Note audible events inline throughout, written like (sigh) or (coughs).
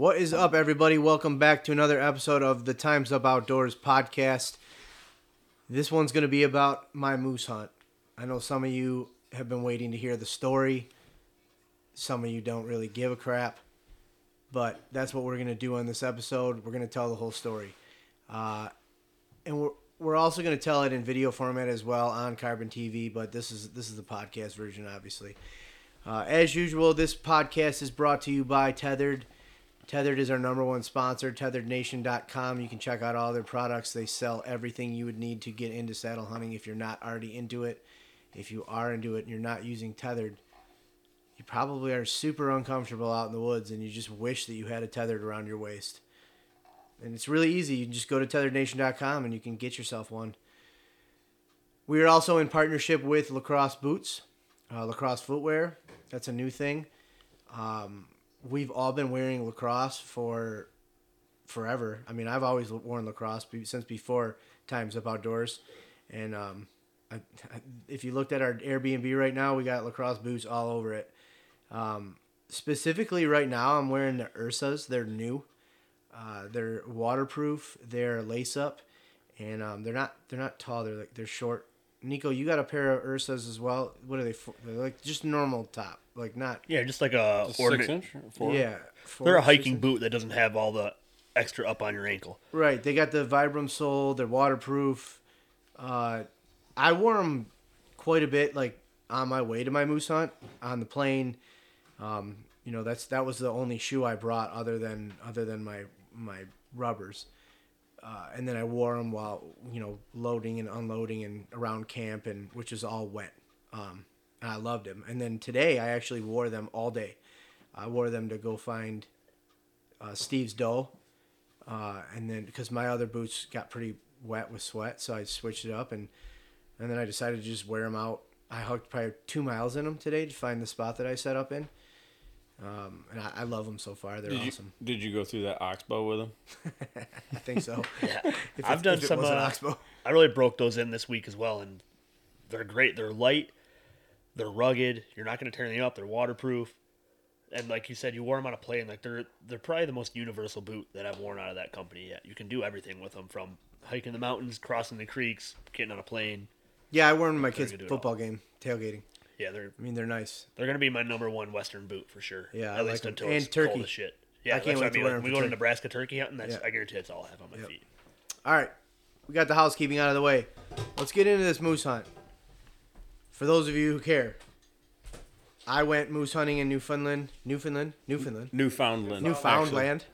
What is up, everybody? Welcome back to another episode of the Times Up Outdoors podcast. This one's going to be about my moose hunt. I know some of you have been waiting to hear the story. Some of you don't really give a crap, but that's what we're going to do on this episode. We're going to tell the whole story. Uh, and we're, we're also going to tell it in video format as well on Carbon TV, but this is this is the podcast version, obviously. Uh, as usual, this podcast is brought to you by Tethered. Tethered is our number one sponsor, tetherednation.com. You can check out all their products. They sell everything you would need to get into saddle hunting if you're not already into it. If you are into it and you're not using Tethered, you probably are super uncomfortable out in the woods and you just wish that you had a Tethered around your waist. And it's really easy. You just go to tetherednation.com and you can get yourself one. We are also in partnership with Lacrosse Boots, uh, Lacrosse Footwear. That's a new thing. Um, we've all been wearing lacrosse for forever. I mean, I've always worn lacrosse since before Times Up Outdoors. And um, I, I, if you looked at our Airbnb right now, we got lacrosse boots all over it. Um, specifically, right now, I'm wearing the Ursas. They're new. Uh, they're waterproof. They're lace up, and um, they're not they're not tall. They're like they're short. Nico, you got a pair of Ursas as well. What are they? For? They're like just normal top, like not. Yeah, just like a Six inch or four? Yeah, four, They're a hiking boot that doesn't have all the extra up on your ankle. Right. They got the Vibram sole. They're waterproof. Uh, I wore them quite a bit, like on my way to my moose hunt on the plane. Um, you know, that's that was the only shoe I brought other than other than my my rubbers. Uh, and then I wore them while you know loading and unloading and around camp, and which is all wet. Um, and I loved them. And then today I actually wore them all day. I wore them to go find uh, Steve's doe uh, and then because my other boots got pretty wet with sweat, so I switched it up, and and then I decided to just wear them out. I hiked probably two miles in them today to find the spot that I set up in, um, and I, I love them so far. They're Did you, awesome. did you go through that oxbow with them? (laughs) I think so. (laughs) Yeah, (laughs) If I've done if it some. wasn't Uh, Oxbow. I really broke those in this week as well, and they're great. They're light. They're rugged. You're not going to tear anything up. They're waterproof. And like you said, you wore them on a plane. Like they're they're probably the most universal boot that I've worn out of that company yet. You can do everything with them, from hiking the mountains, crossing the creeks, getting on a plane. Yeah, I wore them to my kids' gonna do it football game tailgating. Yeah, they're I mean, they're nice. they're going to be my number one Western boot for sure. Yeah, I at like least them. until And it's turkey. cold as shit. Yeah, I can't that's wait what to I wear mean. 'em we for go to. Nebraska turkey hunting. That's Yeah. I guarantee it's all I have on my Yep. feet. All right, we got the housekeeping out of the way. Let's get into this moose hunt. For those of you who care, I went moose hunting in Newfoundland, Newfoundland, Newfoundland, Newfoundland. Newfoundland. Actually,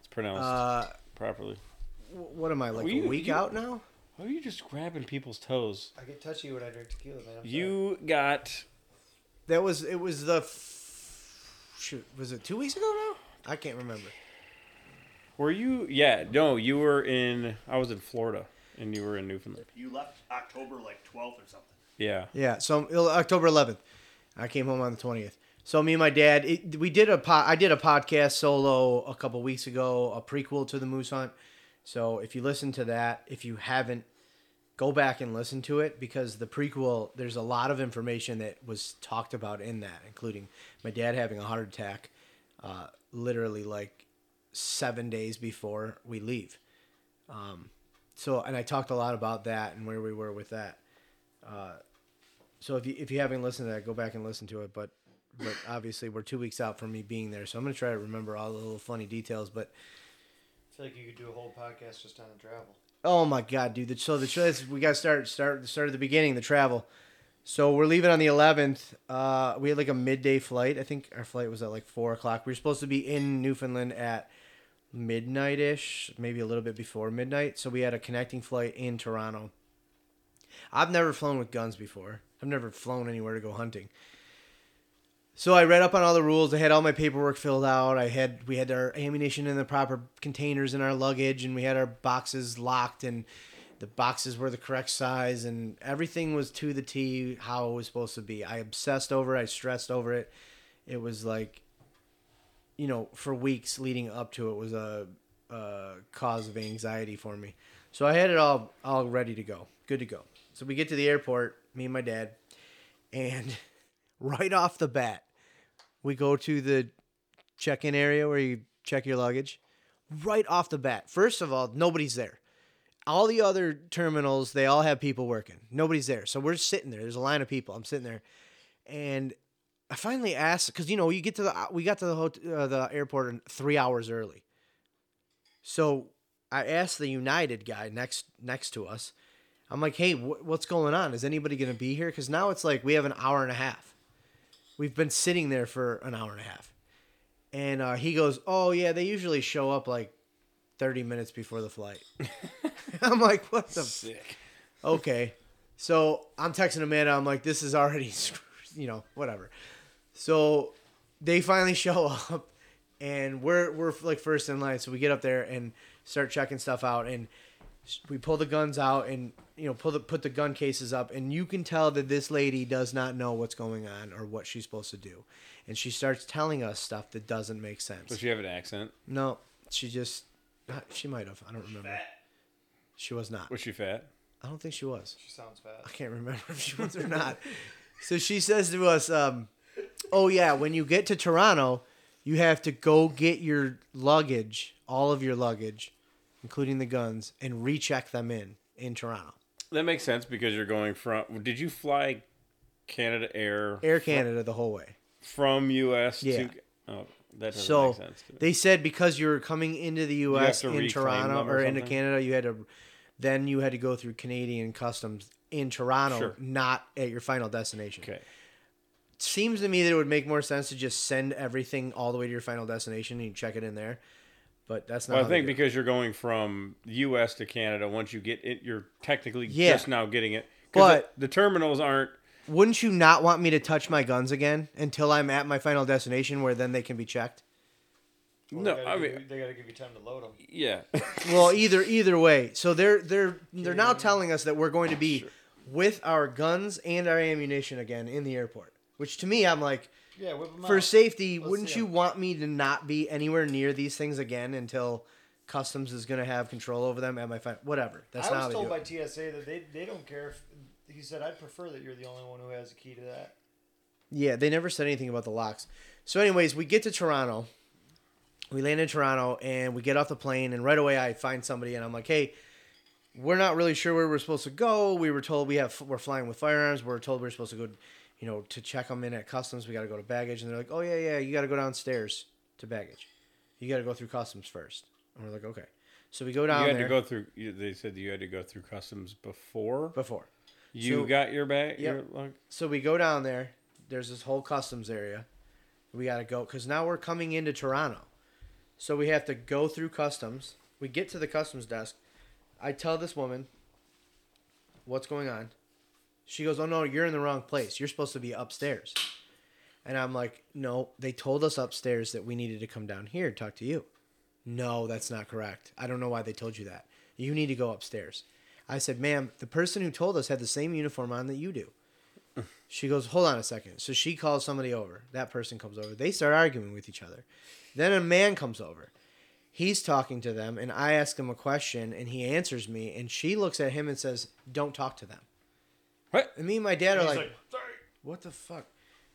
it's pronounced Uh, properly. what am I like Well, a you- week you- out now? Why are you just grabbing people's toes? I get touchy when I drink tequila, man. You got. That was it. Was the f- shoot? Was it two weeks ago now? I can't remember. Were you? Yeah, no, you were in. I was in Florida, and you were in Newfoundland. You left October like 12th or something. Yeah. Yeah. So October 11th, I came home on the 20th. So me and my dad, it, we did a po- I did a podcast solo a couple weeks ago, a prequel to the moose hunt. So if you listen to that, if you haven't, go back and listen to it because the prequel, there's a lot of information that was talked about in that, including my dad having a heart attack, uh, literally like seven days before we leave. Um, so and I talked a lot about that and where we were with that. Uh, so if you if you haven't listened to that, go back and listen to it. But but obviously we're two weeks out from me being there, so I'm gonna try to remember all the little funny details. But I feel like you could do a whole podcast just on the travel. Oh my god, dude! The, so the choice we got to start start start at the beginning, the travel. So we're leaving on the 11th. Uh, we had like a midday flight. I think our flight was at like four o'clock. We were supposed to be in Newfoundland at midnight ish, maybe a little bit before midnight. So we had a connecting flight in Toronto. I've never flown with guns before. I've never flown anywhere to go hunting. So I read up on all the rules. I had all my paperwork filled out. I had we had our ammunition in the proper containers in our luggage, and we had our boxes locked, and the boxes were the correct size, and everything was to the T how it was supposed to be. I obsessed over it. I stressed over it. It was like, you know, for weeks leading up to it was a, a cause of anxiety for me. So I had it all all ready to go, good to go. So we get to the airport, me and my dad, and (laughs) right off the bat, we go to the check-in area where you check your luggage. Right off the bat, first of all, nobody's there. All the other terminals, they all have people working. Nobody's there, so we're sitting there. There's a line of people. I'm sitting there, and I finally asked because you know you get to the we got to the hotel, uh, the airport three hours early. So I asked the United guy next next to us. I'm like, hey, wh- what's going on? Is anybody gonna be here? Because now it's like we have an hour and a half. We've been sitting there for an hour and a half, and uh, he goes, oh yeah, they usually show up like thirty minutes before the flight. (laughs) (laughs) I'm like, what the Sick. okay. So I'm texting Amanda. I'm like, this is already, (laughs) you know, whatever. So they finally show up, and we're we're like first in line. So we get up there and start checking stuff out, and we pull the guns out, and you know, pull the put the gun cases up, and you can tell that this lady does not know what's going on or what she's supposed to do, and she starts telling us stuff that doesn't make sense. Does she have an accent? no, she just, she might have. I don't remember. She was not. Was she fat? I don't think she was. She sounds fat I can't remember (laughs) if she was or not. So she says to us, um, "Oh yeah, when you get to Toronto, you have to go get your luggage, all of your luggage, including the guns, and recheck them in in Toronto. That makes sense because you're going from. Did you fly Canada Air Air Canada the whole way. from U.S. Yeah. to? Oh, that doesn't So make sense. To they said because you were coming into the U.S. in Toronto or or into? Canada, you had to then you had to go through Canadian customs in Toronto, Sure. not at your final destination. okay. seems to me that it would make more sense to just send everything all the way to your final destination and you check it in there. But that's not. Well, I how they think do because you're going from U.S. to Canada, once you get it, you're technically Yeah. just now getting it. 'Cause But- the, the terminals aren't. wouldn't you not want me to touch my guns again until I'm at my final destination, where then they can be checked? Well, no, gotta I give mean, you- they got to give you time to load them. yeah. (laughs) Well, either either way. So they're they're they're now telling us that we're going to be with our guns and our ammunition again in the airport. Which to me, I'm like, Yeah, whip them for out. safety, Let's wouldn't see you 'em. want me to not be anywhere near these things again until customs is going to have control over them at my final? Whatever. That's I how was they told do by it. TSA that they, they don't care if he said I'd prefer that you're the only one who has a key to that. Yeah, they never said anything about the locks. So, anyways, we get to Toronto. We land in Toronto and we get off the plane, and right away I find somebody, and I'm like, "Hey, we're not really sure where we're supposed to go. We were told we have we're flying with firearms. We're told we're supposed to go, you know, to check them in at customs. We got to go to baggage, and they're like, "Oh yeah, yeah, you got to go downstairs to baggage. You got to go through customs first. And we're like, "Okay." So we go down You had there to go through. You, they said you had to go through customs before before. you so- got your bag. Yep. Your, lug- So we go down there. There's this whole customs area. We got to go because now we're coming into Toronto. So we have to go through customs. We get to the customs desk. I tell this woman what's going on. She goes, Oh no, you're in the wrong place. You're supposed to be upstairs. And I'm like, No, they told us upstairs that we needed to come down here to talk to you. No, that's not correct. I don't know why they told you that. You need to go upstairs. I said, Ma'am, the person who told us had the same uniform on that you do. (laughs) She goes, hold on a second. So she calls somebody over. That person comes over. They start arguing with each other. Then a man comes over. He's talking to them, and I ask him a question, and he answers me, and she looks at him and says, "Don't talk to them." What? And me and my dad are like, like, sorry. "What the fuck?"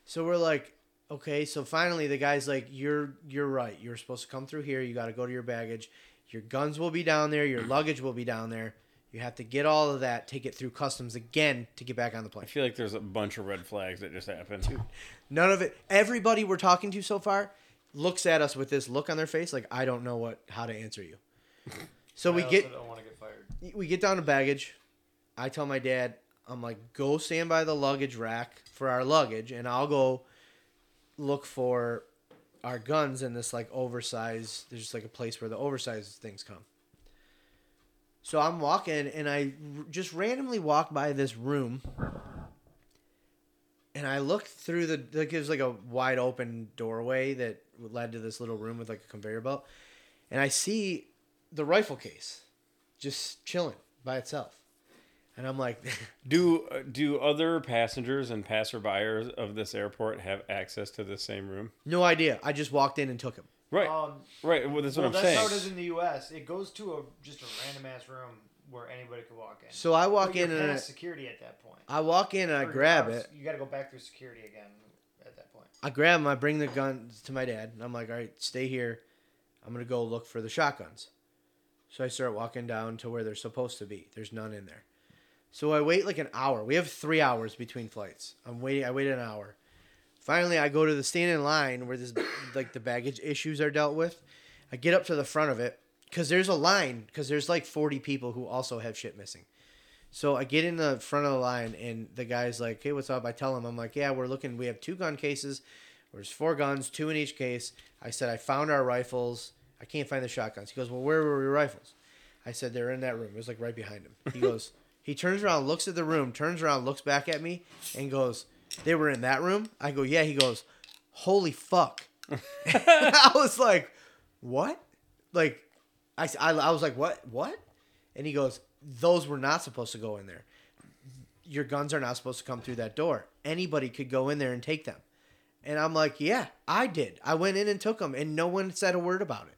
So we're like, "Okay." So finally, the guy's like, "You're you're right. You're supposed to come through here. You got to go to your baggage. Your guns will be down there. Your luggage will be down there. You have to get all of that, take it through customs again to get back on the plane." I feel like there's a bunch of red flags that just happened. None of it. Everybody we're talking to so far looks at us with this look on their face, like I don't know what how to answer you. (laughs) So we I get also don't want to get fired. we get down to baggage. I tell my dad, I'm like, go stand by the luggage rack for our luggage, and I'll go look for our guns in this like oversized. There's just like a place where the oversized things come. So I'm walking, and I just randomly walk by this room, and I look through the. Like there's like a wide open doorway that led to this little room with like a conveyor belt, and I see the rifle case just chilling by itself. And I'm like, (laughs) Do uh, do other passengers and passerbyers of this airport have access to the same room? no idea. I just walked in and took him. Right, Um, right. Well, that's what well, I'm that's saying. how it is in the U.S. It goes to a just a random ass room where anybody could walk in. So I walk But you're in and I, past security at that point. I walk in and I Or grab regardless, it. You got to go back through security again at that point. I grab them, I bring the gun to my dad, and I'm like, all right, stay here. I'm gonna go look for the shotguns. So I start walking down to where they're supposed to be. There's none in there. So I wait like an hour. We have three hours between flights. I'm waiting. I waited an hour. Finally, I go to the stand in line where this (coughs) like the baggage issues are dealt with. I get up to the front of it because there's a line because there's like 40 people who also have shit missing. So I get in the front of the line and the guy's like, "Hey, what's up?" I tell him, "I'm like, yeah, we're looking. We have two gun cases. There's four guns, two in each case." I said, "I found our rifles. I can't find the shotguns." He goes, "Well, where were your rifles?" I said, "They're in that room. It was like right behind him." He (laughs) goes, he turns around, looks at the room, turns around, looks back at me, and goes, "They were in that room." I go, "Yeah." He goes, "Holy fuck!" (laughs) (laughs) I was like, "What?" Like, I, I, I was like, "What? What?" And he goes, "Those were not supposed to go in there. Your guns are not supposed to come through that door. Anybody could go in there and take them." And I'm like, "Yeah, I did. I went in and took them, and no one said a word about it."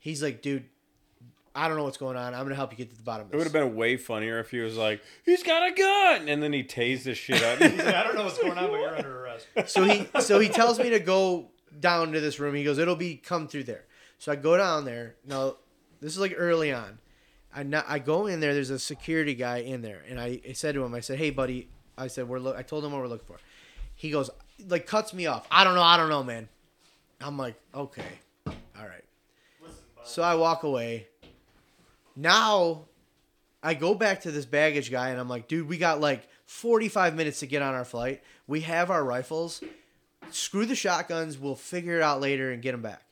He's like, "Dude." I don't know what's going on. I'm gonna help you get to the bottom of It this. would have been way funnier if he was like, "He's got a gun," and then he tased the shit out. He's like, I don't know what's going on, but you're under arrest. (laughs) so he so he tells me to go down to this room. He goes, "It'll be come through there." So I go down there. Now, this is like early on. I not, I go in there. There's a security guy in there, and I, I said to him, "I said, hey, buddy," I said, "We're look." I told him what we're looking for. He goes, like, cuts me off. I don't know. I don't know, man. I'm like, okay, all right. So I walk away. Now, I go back to this baggage guy, and I'm like, dude, we got like 45 minutes to get on our flight. We have our rifles. Screw the shotguns. We'll figure it out later and get them back.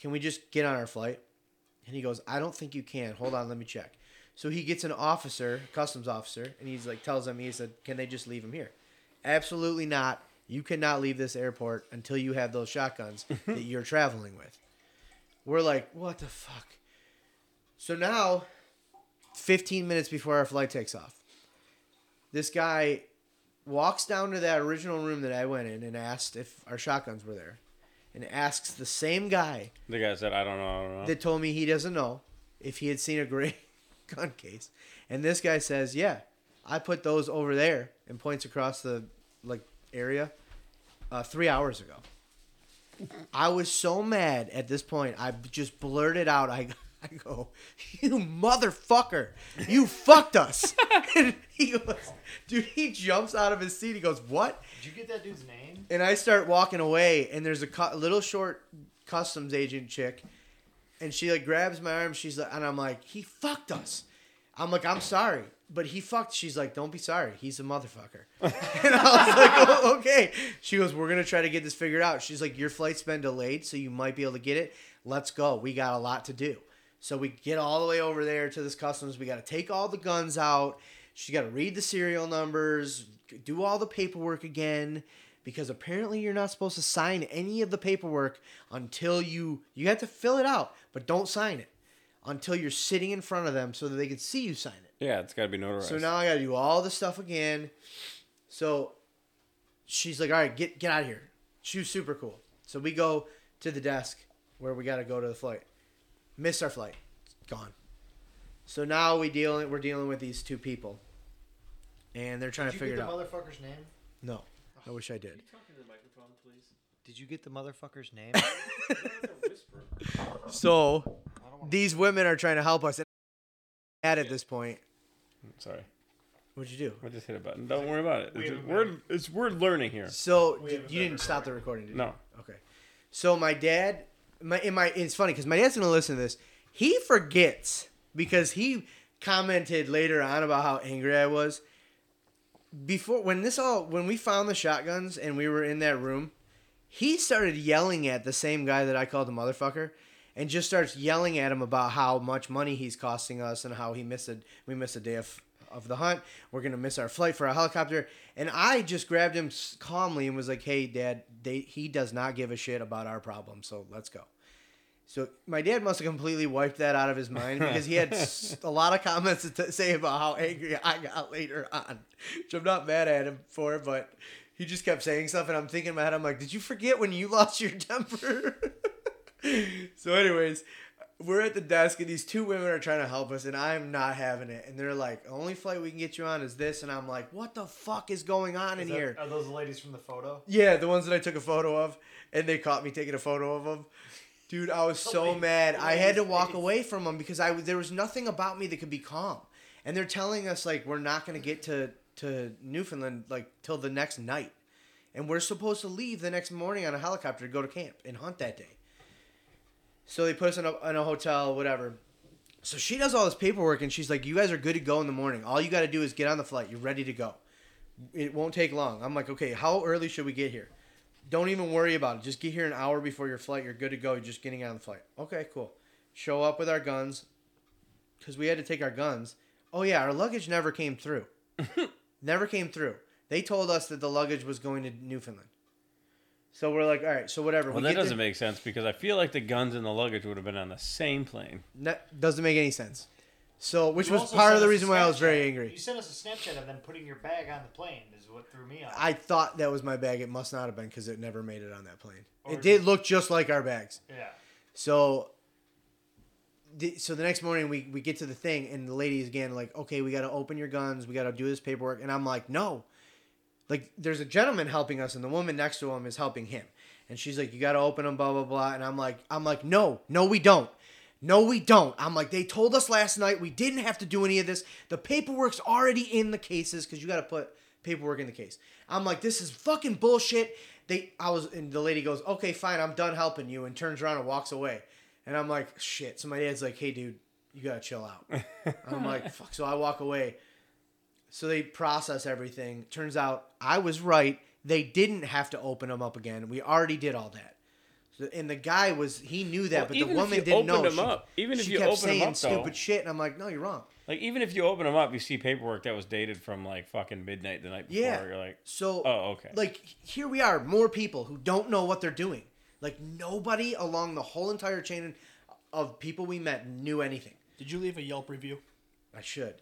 Can we just get on our flight? And he goes, I don't think you can. Hold on, let me check. So he gets an officer, customs officer, and he's like, tells him, he said, can they just leave him here? Absolutely not. You cannot leave this airport until you have those shotguns (laughs) that you're traveling with. We're like, what the fuck? So now, 15 minutes before our flight takes off, this guy walks down to that original room that I went in and asked if our shotguns were there. And asks the same guy the guy said, "I don't know." I don't know. that told me he doesn't know if he had seen a gray (laughs) gun case. And this guy says, "Yeah, I put those over there," and points across the like area uh, three hours ago. I was so mad at this point. I just blurted out, "I, I go, you motherfucker, you fucked us!" (laughs) and he goes, "Dude," he jumps out of his seat. He goes, "What?" Did you get that dude's name? and I start walking away, and there's a cu- little short customs agent chick, and she like grabs my arm. She's like, and I'm like, he fucked us. I'm like, I'm sorry, but he fucked. She's like, don't be sorry. He's a motherfucker. (laughs) and I was like, oh, okay. She goes, we're gonna try to get this figured out. She's like, your flight's been delayed, so you might be able to get it. Let's go. We got a lot to do. So we get all the way over there to this customs. We got to take all the guns out. She got to read the serial numbers, do all the paperwork again because apparently you're not supposed to sign any of the paperwork until you you have to fill it out, but don't sign it until you're sitting in front of them so that they can see you sign it. yeah, it's got to be notarized. So now I got to do all the stuff again. So she's like, "All right, get get out of here." She was super cool. So we go to the desk where we got to go to the flight. Missed our flight. Gone. So now we deal we're dealing with these two people. And they're trying Did to you figure get it the out. motherfucker's name? No. Oh. I wish I did. Can you talk to the microphone, please? Did you get the motherfucker's name? (laughs) So these women are trying to help us. At at this point, Sorry, what'd you do? I just hit a button. Don't worry about it. We It's, haven't we're it's we're learning here. So We d- you didn't stop the recording, did you? No. Okay. So my dad, my in my it's funny because my dad's gonna listen to this. He forgets because he commented later on about how angry I was. Before when this all when we found the shotguns and we were in that room, he started yelling at the same guy that I called a motherfucker, and just starts yelling at him about how much money he's costing us and how he missed a we missed a day of of the hunt. We're gonna miss our flight for a helicopter, and I just grabbed him calmly and was like, "Hey, Dad, they, he does not give a shit about our problem, so let's go." So my dad must have completely wiped that out of his mind (laughs) because he had a lot of comments to t- say about how angry I got later on, which I'm not mad at him for, but he just kept saying stuff, and I'm thinking in my head, I'm like, "Did you forget when you lost your temper?" (laughs) so, anyways, we're at the desk and these two women are trying to help us and I'm not having it. And they're like, only flight we can get you on is this. And I'm like, what the fuck is going on in that- here? Are those the ladies from the photo? Yeah, the ones that I took a photo of, and they caught me taking a photo of them. Dude, I was (laughs) so lady- mad. the I had to walk face. away from them because I there was nothing about me that could be calm. And they're telling us like we're not gonna get to to Newfoundland like till the next night, and we're supposed to leave the next morning on a helicopter to go to camp and hunt that day. So they put us in a, in a hotel, whatever. So she does all this paperwork, and she's like, "You guys are good to go in the morning. All you got to do is get on the flight. You're ready to go. It won't take long." I'm like, "Okay, how early should we get here?" Don't even worry about it. Just get here an hour before your flight. You're good to go. You're just getting on the flight. Okay, cool. Show up with our guns, because we had to take our guns. Oh yeah, our luggage never came through. (laughs) never came through. They told us that the luggage was going to Newfoundland. So we're like, all right, so whatever. Well, we that get doesn't there- make sense because I feel like the guns and the luggage would have been on the same plane. That doesn't make any sense. So, which You was also part of the us a reason why I was very Snapchat. angry. You sent us a Snapchat of them putting your bag on the plane. Is what threw me off. I thought that was my bag. It must not have been because it never made it on that plane. Or it did look just like our bags. yeah. So, the, so the next morning we, we get to the thing and the lady is again like, okay, we got to open your guns. We got to do this paperwork. And I'm like, no. Like, there's a gentleman helping us and the woman next to him is helping him. And she's like, you got to open them, blah, blah, blah. And I'm like, I'm like, no, no, we don't. No, we don't. I'm like, they told us last night we didn't have to do any of this. The paperwork's already in the cases because you got to put paperwork in the case. I'm like, this is fucking bullshit. They, I was, and the lady goes, okay, fine, I'm done helping you, and turns around and walks away. And I'm like, shit. So my dad's like, hey, dude, you gotta chill out. (laughs) I'm like, fuck. So I walk away. So they process everything. Turns out I was right. They didn't have to open them up again. We already did all that. So, and the guy was, he knew that, Well, but the woman didn't know. opened 'em She- up- even if she you kept open 'em saying up, though- stupid shit, and I'm like, no, you're wrong. Like even if you open them up, you see paperwork that was dated from like fucking midnight the night before. Yeah. You're like, So, oh okay. like here we are, more people who don't know what they're doing. Like nobody along the whole entire chain of people we met knew anything. Did you leave a Yelp review? I should.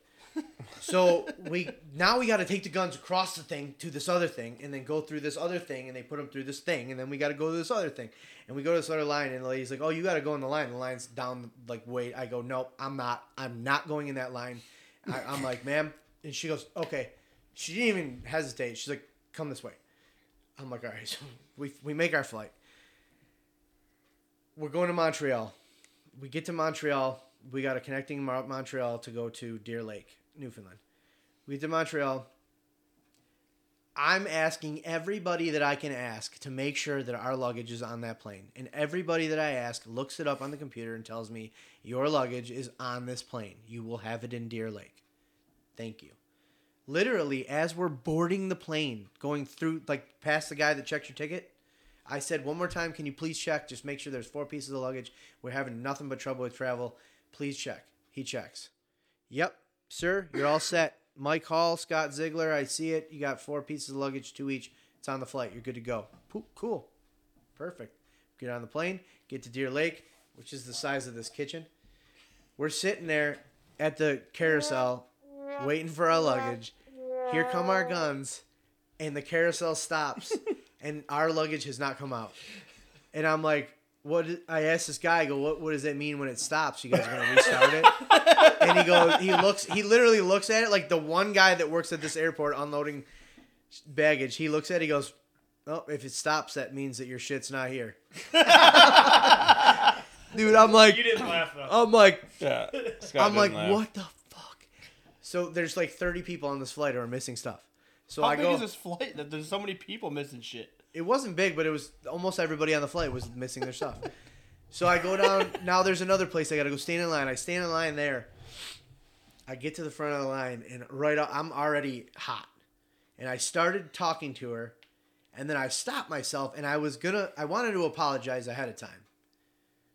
So we now we got to take the guns across the thing to this other thing, and then go through this other thing, and they put them through this thing, and then we got to go to this other thing, and we go to this other line, and the lady's like, "Oh, you got to go in the line." The line's down. Like, wait. I go, "Nope, I'm not. I'm not going in that line." I, I'm like, "Ma'am," and she goes, "Okay." She didn't even hesitate. She's like, "Come this way." I'm like, "All right." So we we make our flight. We're going to Montreal. We get to Montreal. We got a connecting Montreal to go to Deer Lake, Newfoundland. We to Montreal. I'm asking everybody that I can ask to make sure that our luggage is on that plane. And everybody that I ask looks it up on the computer and tells me, Your luggage is on this plane. You will have it in Deer Lake. Thank you. Literally, as we're boarding the plane, going through, like, past the guy that checks your ticket, I said, One more time, can you please check? Just make sure there's four pieces of luggage. We're having nothing but trouble with travel. Please check. He checks. Yep, sir, you're all set. Mike Hall, Scott Ziegler, I see it. You got four pieces of luggage, two each. It's on the flight. You're good to go. Poop, cool. Perfect. Get on the plane, get to Deer Lake, which is the size of this kitchen. We're sitting there at the carousel waiting for our luggage. Here come our guns, and the carousel stops, (laughs) and our luggage has not come out. And I'm like, what? is- I asked this guy, I go, what, what does that mean when it stops? You guys are gonna restart it? (laughs) and he goes, he looks, he literally looks at it like the one guy that works at this airport unloading baggage. He looks at, it, he goes, oh, if it stops, that means that your shit's not here. (laughs) Dude, I'm like, You didn't laugh though. I'm like, yeah. Scott I'm like, laugh. what the fuck? So there's like 30 people on this flight who are missing stuff. So How I big go. is this flight that there's so many people missing shit? It wasn't big, but it was almost everybody on the flight was missing their stuff. (laughs) so I go down. Now there's another place I got to go stand in line. I stand in line there. I get to the front of the line, and right up, I'm already hot. And I started talking to her, and then I stopped myself, and I was gonna. I wanted to apologize ahead of time.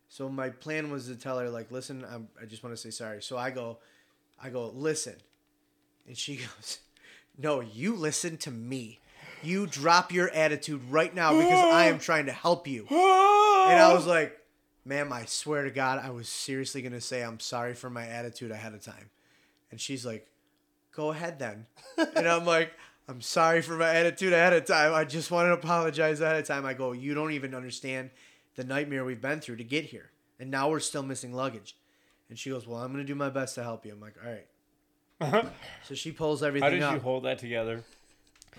So my plan was to tell her like, listen, I'm, I just want to say sorry. So I go, I go, listen, and she (laughs) goes, no, you listen to me. You drop your attitude right now because I am trying to help you. (gasps) And I was like, ma'am, I swear to God, I was seriously going to say I'm sorry for my attitude ahead of time. And she's like, go ahead then. (laughs) and I'm like, I'm sorry for my attitude ahead of time. I just want to apologize ahead of time. I go, you don't even understand the nightmare we've been through to get here. and now we're still missing luggage. And she goes, "Well, I'm gonna do my best to help you." I'm like, "All right." Uh-huh. so she pulls everything How did up, you hold that together?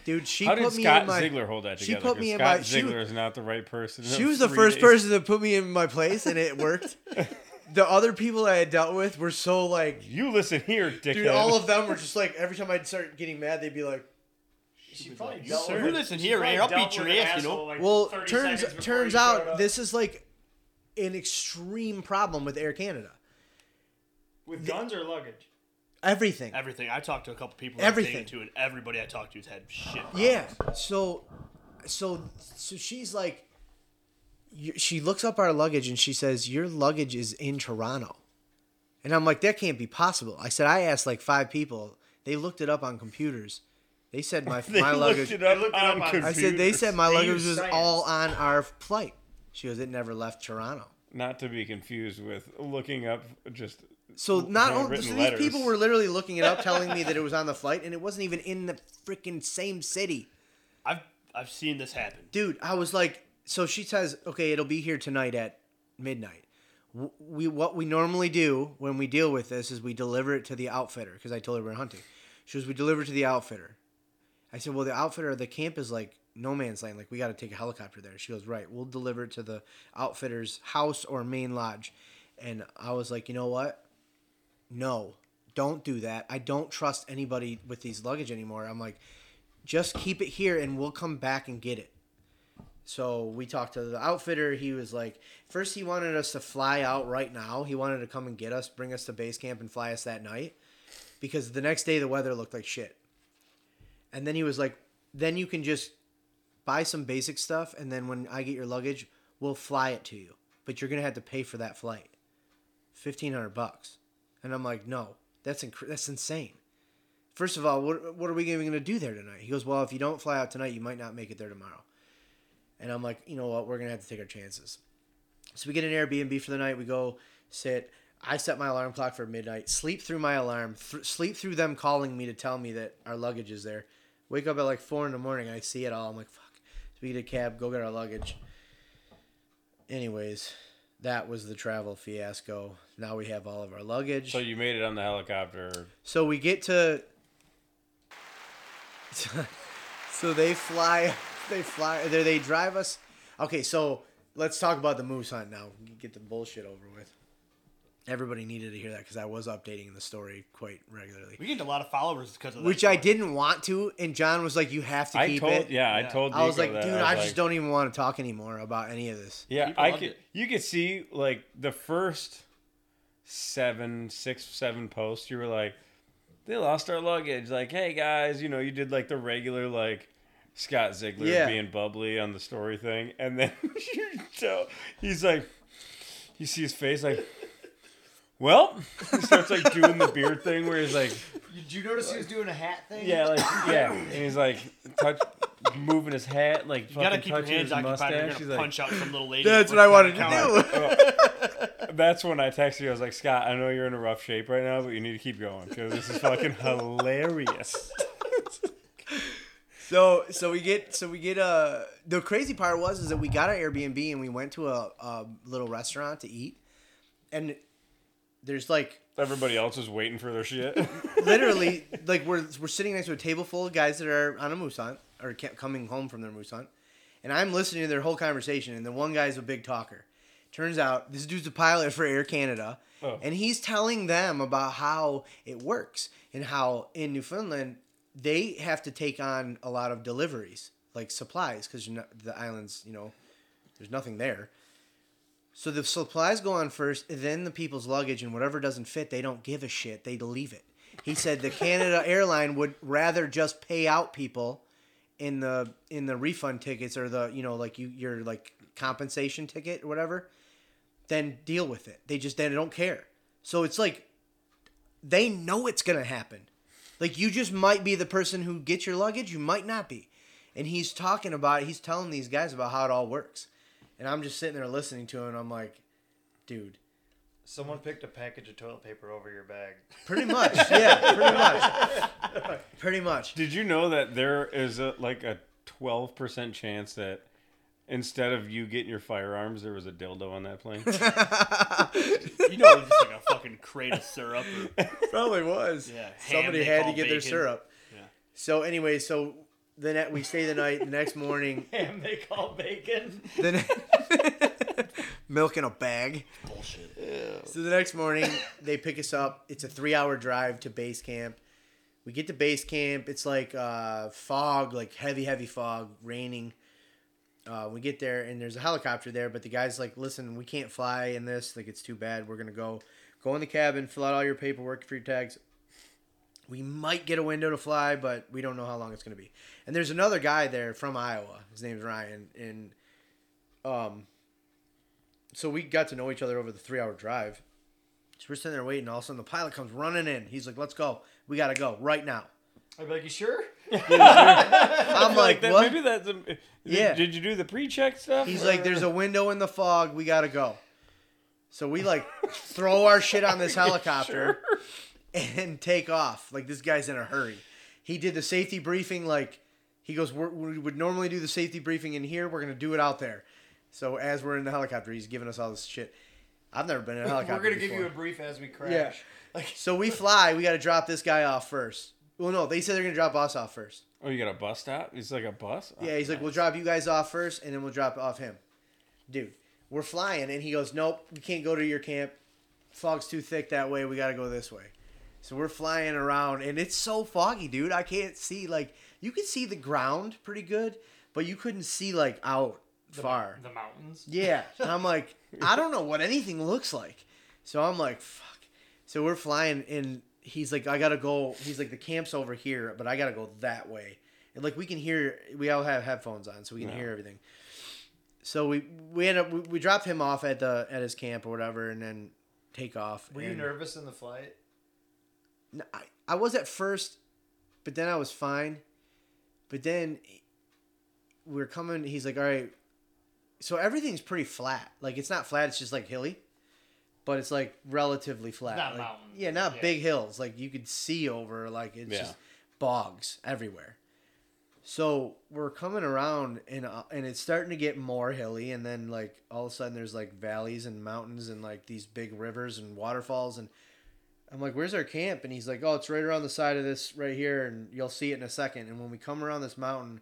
Dude. She How put did me Scott in my. Ziegler hold that she together? put 'Cause me in Scott my- she- Ziegler is not the right person. She was the first days. person to put me in my place, and it worked. (laughs) the other people I had dealt with were so like, You listen here, dickhead. dude. All of them were just like, every time I'd start getting mad, they'd be like, She probably dealt with it. Listen here, Ray, I'll beat your ass, you know? Well, turns turns out this is like an extreme problem with Air Canada. with guns or luggage. Everything. Everything. I talked to a couple people. Everything. Everything. Too, and everybody I talked to's had shit. Yeah. So, so, so she's like, she looks up our luggage and she says, "Your luggage is in Toronto," and I'm like, "That can't be possible." I said, "I asked like five people. They looked it up on computers. They said my (laughs) They my luggage." it up looked it up on on- I said they said my They luggage was science. all on our flight. She goes, "It never left Toronto." Not to be confused with looking up just. So not only so these people were literally looking it up, (laughs) telling me that it was on the flight, and it wasn't even in the freaking same city. I've I've seen this happen. dude i was like so she says okay it'll be here tonight at midnight. We what we normally do when we deal with this is we deliver it to the outfitter because i told her we are hunting. She goes we deliver it to the outfitter. I said well the outfitter the camp is like no man's land. Like we got to take a helicopter there. She goes right we'll deliver it to the outfitter's house or main lodge. And i was like you know what no don't do that i don't trust anybody with these luggage anymore i'm like just keep it here and we'll come back and get it. So we talked to the outfitter. He was like, first he wanted us to fly out right now. He wanted to come and get us, bring us to base camp, and fly us that night because the next day the weather looked like shit. And then he was like, then you can just buy some basic stuff, and then when I get your luggage, we'll fly it to you. But you're gonna have to pay for that flight, fifteen hundred bucks. And I'm like, no, that's inc- that's insane. First of all, what, what are we even going to do there tonight? He goes, well, if you don't fly out tonight, you might not make it there tomorrow. And I'm like, you know what? We're going to have to take our chances. So we get an Airbnb for the night. We go sit. I set my alarm clock for midnight. Sleep through my alarm. Th- sleep through them calling me to tell me that our luggage is there. Wake up at like four in the morning. I see it all. I'm like, fuck. So we get a cab. Go get our luggage. Anyways, that was the travel fiasco. Now we have all of our luggage. So you made it on the helicopter. So we get to. (laughs) So they fly, (laughs) they fly. They they drive us. Okay, so let's talk about the moose hunt now. Get the bullshit over with. Everybody needed to hear that because I was updating the story quite regularly, We gained a lot of followers because of that. which I didn't want to. And John was like, "You have to I keep told, it." yeah, I Yeah. told. I was Nico like, that. "Dude, was I, just like- don't even want to talk anymore about any of this." Yeah, People I could. it. You could see like the first seven, six, seven posts. You were like, they lost our luggage. Like, hey guys, you know, you did like the regular like Scott Ziegler Yeah. being bubbly on the story thing, and then (laughs) you tell he's like, you see his face like. Well, he starts like doing the beard thing where he's like, Did you notice he was doing a hat thing? yeah, like yeah, and he's like touch, moving his hat, like You gotta fucking keep your touching hands his occupied. Or you're mustache. He's gonna like, punch out some little lady. That's what I wanted to do. (laughs) (laughs) That's when I texted you. I was like, Scott, I know you're in a rough shape right now, but you need to keep going because this is fucking (laughs) hilarious. So so we get so we get uh the crazy part was is that we got our Airbnb and we went to a, a little restaurant to eat, and there's like Everybody else is waiting for their shit. literally like we're we're sitting next to a table full of guys that are on a moose hunt or ca- coming home from their moose hunt, and I'm listening to their whole conversation, and the one guy's a big talker. Turns out this dude's a pilot for Air Canada, Oh. and he's telling them about how it works and how in Newfoundland they have to take on a lot of deliveries like supplies because the islands, you know, there's nothing there. So the supplies go on first, then the people's luggage, and whatever doesn't fit, they don't give a shit. They leave it. He said the Canada (laughs) airline would rather just pay out people in the in the refund tickets or the you know like you your like compensation ticket or whatever, then deal with it. They just then don't care. So it's like they know it's gonna happen. Like you just might be the person who gets your luggage, you might not be. And he's talking about he's telling these guys about how it all works. And I'm just sitting there listening to him and I'm like, dude, Someone picked a package of toilet paper over your bag. pretty much. yeah, pretty much. Pretty much. Did you know that there is a, like a 12% chance that Instead of you getting your firearms, there was a dildo on that plane. (laughs) You know, it's just like a fucking crate of syrup. Or, Probably was. Yeah, ham Somebody they had to call get their bacon. syrup. Yeah. So anyway, so the net we stay the night. The next morning, (laughs) Ham they call bacon. the ne- (laughs) milk in a bag. bullshit. So the next morning, (laughs) they pick us up. It's a three-hour drive to base camp. We get to base camp. It's like uh, fog, like heavy, heavy fog, raining. Uh, we get there and there's a helicopter there, but the guy's like, "Listen, we can't fly in this. Like, it's too bad. We're gonna go, go in the cabin, fill out all your paperwork for your tags. We might get a window to fly, but we don't know how long it's gonna be." And there's another guy there from Iowa. His name's Ryan, and um, so we got to know each other over the three-hour drive. So we're sitting there waiting. All of a sudden, the pilot comes running in. He's like, "Let's go. We gotta go right now." I'd be like, you sure? (laughs) I'm (laughs) like, that, "What?" Maybe that's. A, did, Yeah. Did you do the pre-check stuff? He's like, "There's a window in the fog. We gotta go." So we like throw our shit on this (laughs) helicopter and take off. Like this guy's in a hurry. He did the safety briefing. Like he goes, we're, we would normally do the safety briefing in here. We're gonna do it out there. So as we're in the helicopter, he's giving us all this shit. I've never been in a helicopter. We're gonna give you a brief as we crash. Yeah. (laughs) Like, So we fly. We got to drop this guy off first. Well, no, they said they're gonna drop us off first. Oh, you got a bus stop? It's like a bus. Oh, Yeah, he's like, we'll drop you guys off first, and then we'll drop off him. Dude, we're flying, and he goes, nope, we can't go to your camp. Fog's too thick that way. We got to go this way. So we're flying around, and it's so foggy, dude. I can't see like you could see the ground pretty good, but you couldn't see like out the, far. The mountains. Yeah. And (laughs) I'm like, I don't know what anything looks like. So I'm like, fuck. So we're flying and he's like, I gotta go. He's like, the camp's over here, but I gotta go that way. And like we can hear, we all have headphones on, so we can Yeah. hear everything. So we we end up we, we dropped him off at the at his camp or whatever, and then take off. Were you nervous in the flight? No, I, I was at first, but then I was fine. But then we're coming. He's like, "All right." So everything's pretty flat. Like it's not flat. It's just like hilly, but it's like relatively flat. not Like, mountains. Yeah, not Yeah. big hills. Like you could see over. Like it's Yeah. just bogs everywhere. So we're coming around and uh, and it's starting to get more hilly, and then like all of a sudden there's like valleys and mountains and like these big rivers and waterfalls and I'm like, "Where's our camp?" And he's like, "Oh, it's right around the side of this right here, and you'll see it in a second. And when we come around this mountain,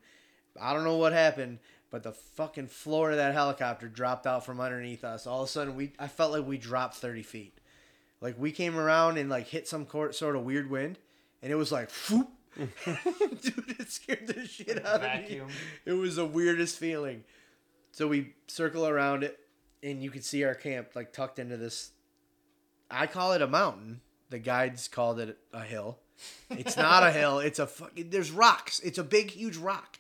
I don't know what happened, but the fucking floor of that helicopter dropped out from underneath us. All of a sudden, we I felt like we dropped thirty feet. Like we came around and like hit some cor- sort of weird wind, and it was like, whoop. (laughs) dude, it scared the shit out of me. It was the weirdest feeling. So we circle around it, and you can see our camp like tucked into this. I call it a mountain. The guides called it a hill. It's not a (laughs) hill. It's a fucking. There's rocks. It's a big, huge rock.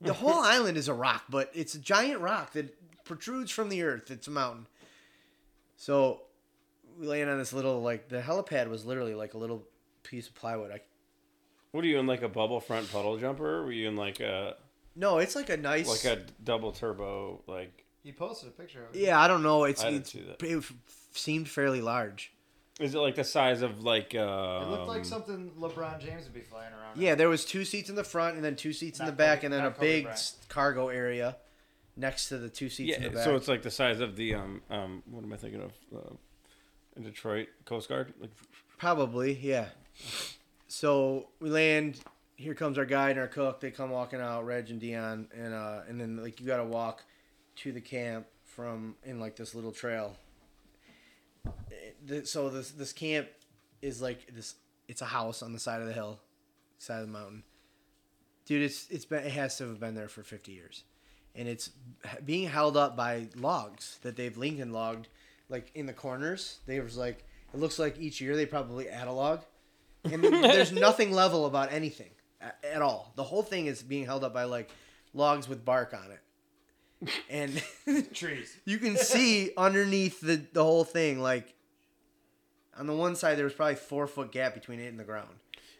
The whole (laughs) island is a rock, but it's a giant rock that protrudes from the earth. It's a mountain. So we land on this little like the helipad was literally like a little piece of plywood. I What are you in like a bubble front puddle jumper? Were you in like a no, it's like a nice like a double turbo like? He posted a picture of it. Yeah, I don't know. It's, I didn't it's see that. it seemed fairly large. Is it like the size of like? Uh, It looked like something LeBron James would be flying around. in. Yeah, there was two seats in the front and then two seats in the back Kobe- and then a Kobe big Bryant. cargo area next to the two seats in the back. so it's like the size of the um um. What am I thinking of? Uh, in Detroit Coast Guard. Like, Probably, yeah. So we land. Here comes our guide and our cook. They come walking out, Reg and Dion, and uh, and then like you got to walk to the camp from in like this little trail. So this this camp is like this. It's a house on the side of the hill, side of the mountain. Dude, it's it's been it has to have been there for fifty years, and it's being held up by logs that they've Lincoln logged, like in the corners. They was like it looks like each year they probably add a log, and (laughs) there's nothing level about anything a- at all. The whole thing is being held up by like logs with bark on it, and (laughs) Trees. you can see underneath the the whole thing. Like on the one side, there was probably four foot gap between it and the ground.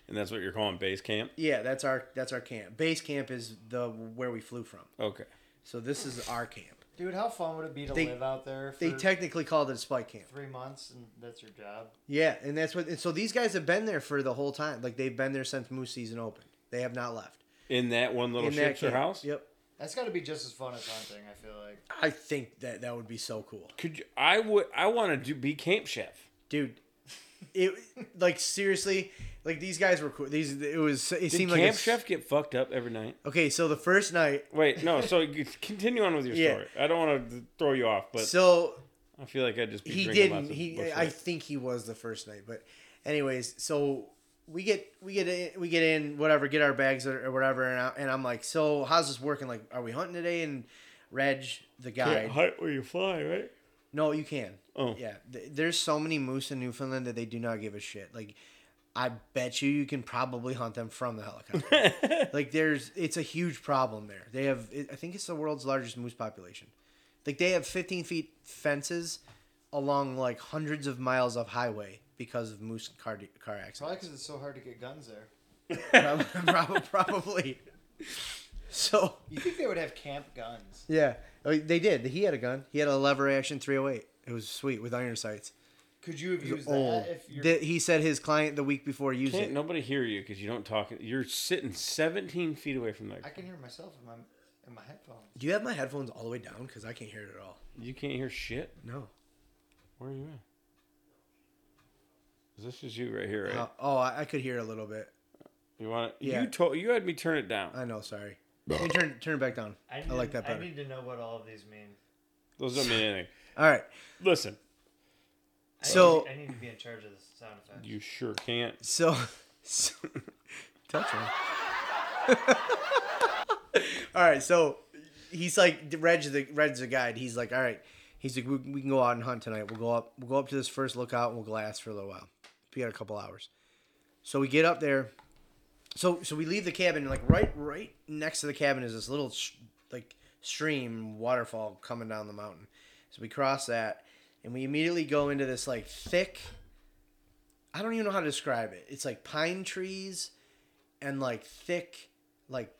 and that's what you're calling base camp. Yeah, that's our that's our camp. Base camp is the where we flew from. Okay. So this is our camp. Dude, how fun would it be to They- live out there for They technically called it a spike camp. three months and that's your job? Yeah, and that's what. And so these guys have been there for the whole time. Like they've been there since moose season opened. They have not left. In that one little In that ship's house. Yep. That's got to be just as fun as hunting. I feel like. I think that that would be so cool, Could you, I would I want to do be camp chef. dude. It like seriously, like these guys were cool. These it was it Did seemed camp like a s- chef get fucked up every night? Okay, so the first night, Wait, no. So you continue on with your Yeah. story. I don't want to throw you off, but so I feel like I'd just be he drinking didn't. lots of He Busch I Light. think he was the first night, but anyways, so we get we get in, we get in whatever, get our bags or, or whatever, and, I, and I'm like, so how's this working? Like, are we hunting today? And Reg, the guy Can't hunt where you fly, right? no, you can. Oh. Yeah, th- there's so many moose in Newfoundland that they do not give a shit. Like, I bet you you can probably hunt them from the helicopter. (laughs) like, there's it's a huge problem there. They have, I think it's the world's largest moose population. Like, they have 15 feet fences along like hundreds of miles of highway because of moose car car Probably because it's so hard to get guns there. Probably, (laughs) probably. So You think they would have camp guns? yeah, Oh, they did. He had a gun. He had a lever action 308. It was sweet with iron sights. Could you have used old. that if you're? Th- he said his client the week before used Can't it. nobody hear you because you don't talk. You're sitting 17 feet away from that. I can hear myself in my in my headphones. Do you have my headphones all the way down? Because I can't hear it at all. You can't hear shit. No. Where are you at? This is you right here, right? Uh, oh, I, I could hear a little bit. you want it? yeah. You told you had me turn it down. I know. Sorry. Can you turn turn it back down? I, need like that better. I need to know what all of these mean. Those don't mean anything. (laughs) All right. Listen, I So- need, I need to be in charge of the sound effects. you sure can't. So, (laughs) so (laughs) touch him. all right. So he's like Reg the Reg's the guide. He's like, all right. He's like, we, we can go out and hunt tonight. We'll go up. We'll go up to this first lookout and we'll glass for a little while. We got a couple hours. So we get up there. So so we leave the cabin like right right next to the cabin is this little sh- like stream waterfall coming down the mountain. So we cross that and we immediately go into this like thick I don't even know how to describe it. It's like pine trees and like thick like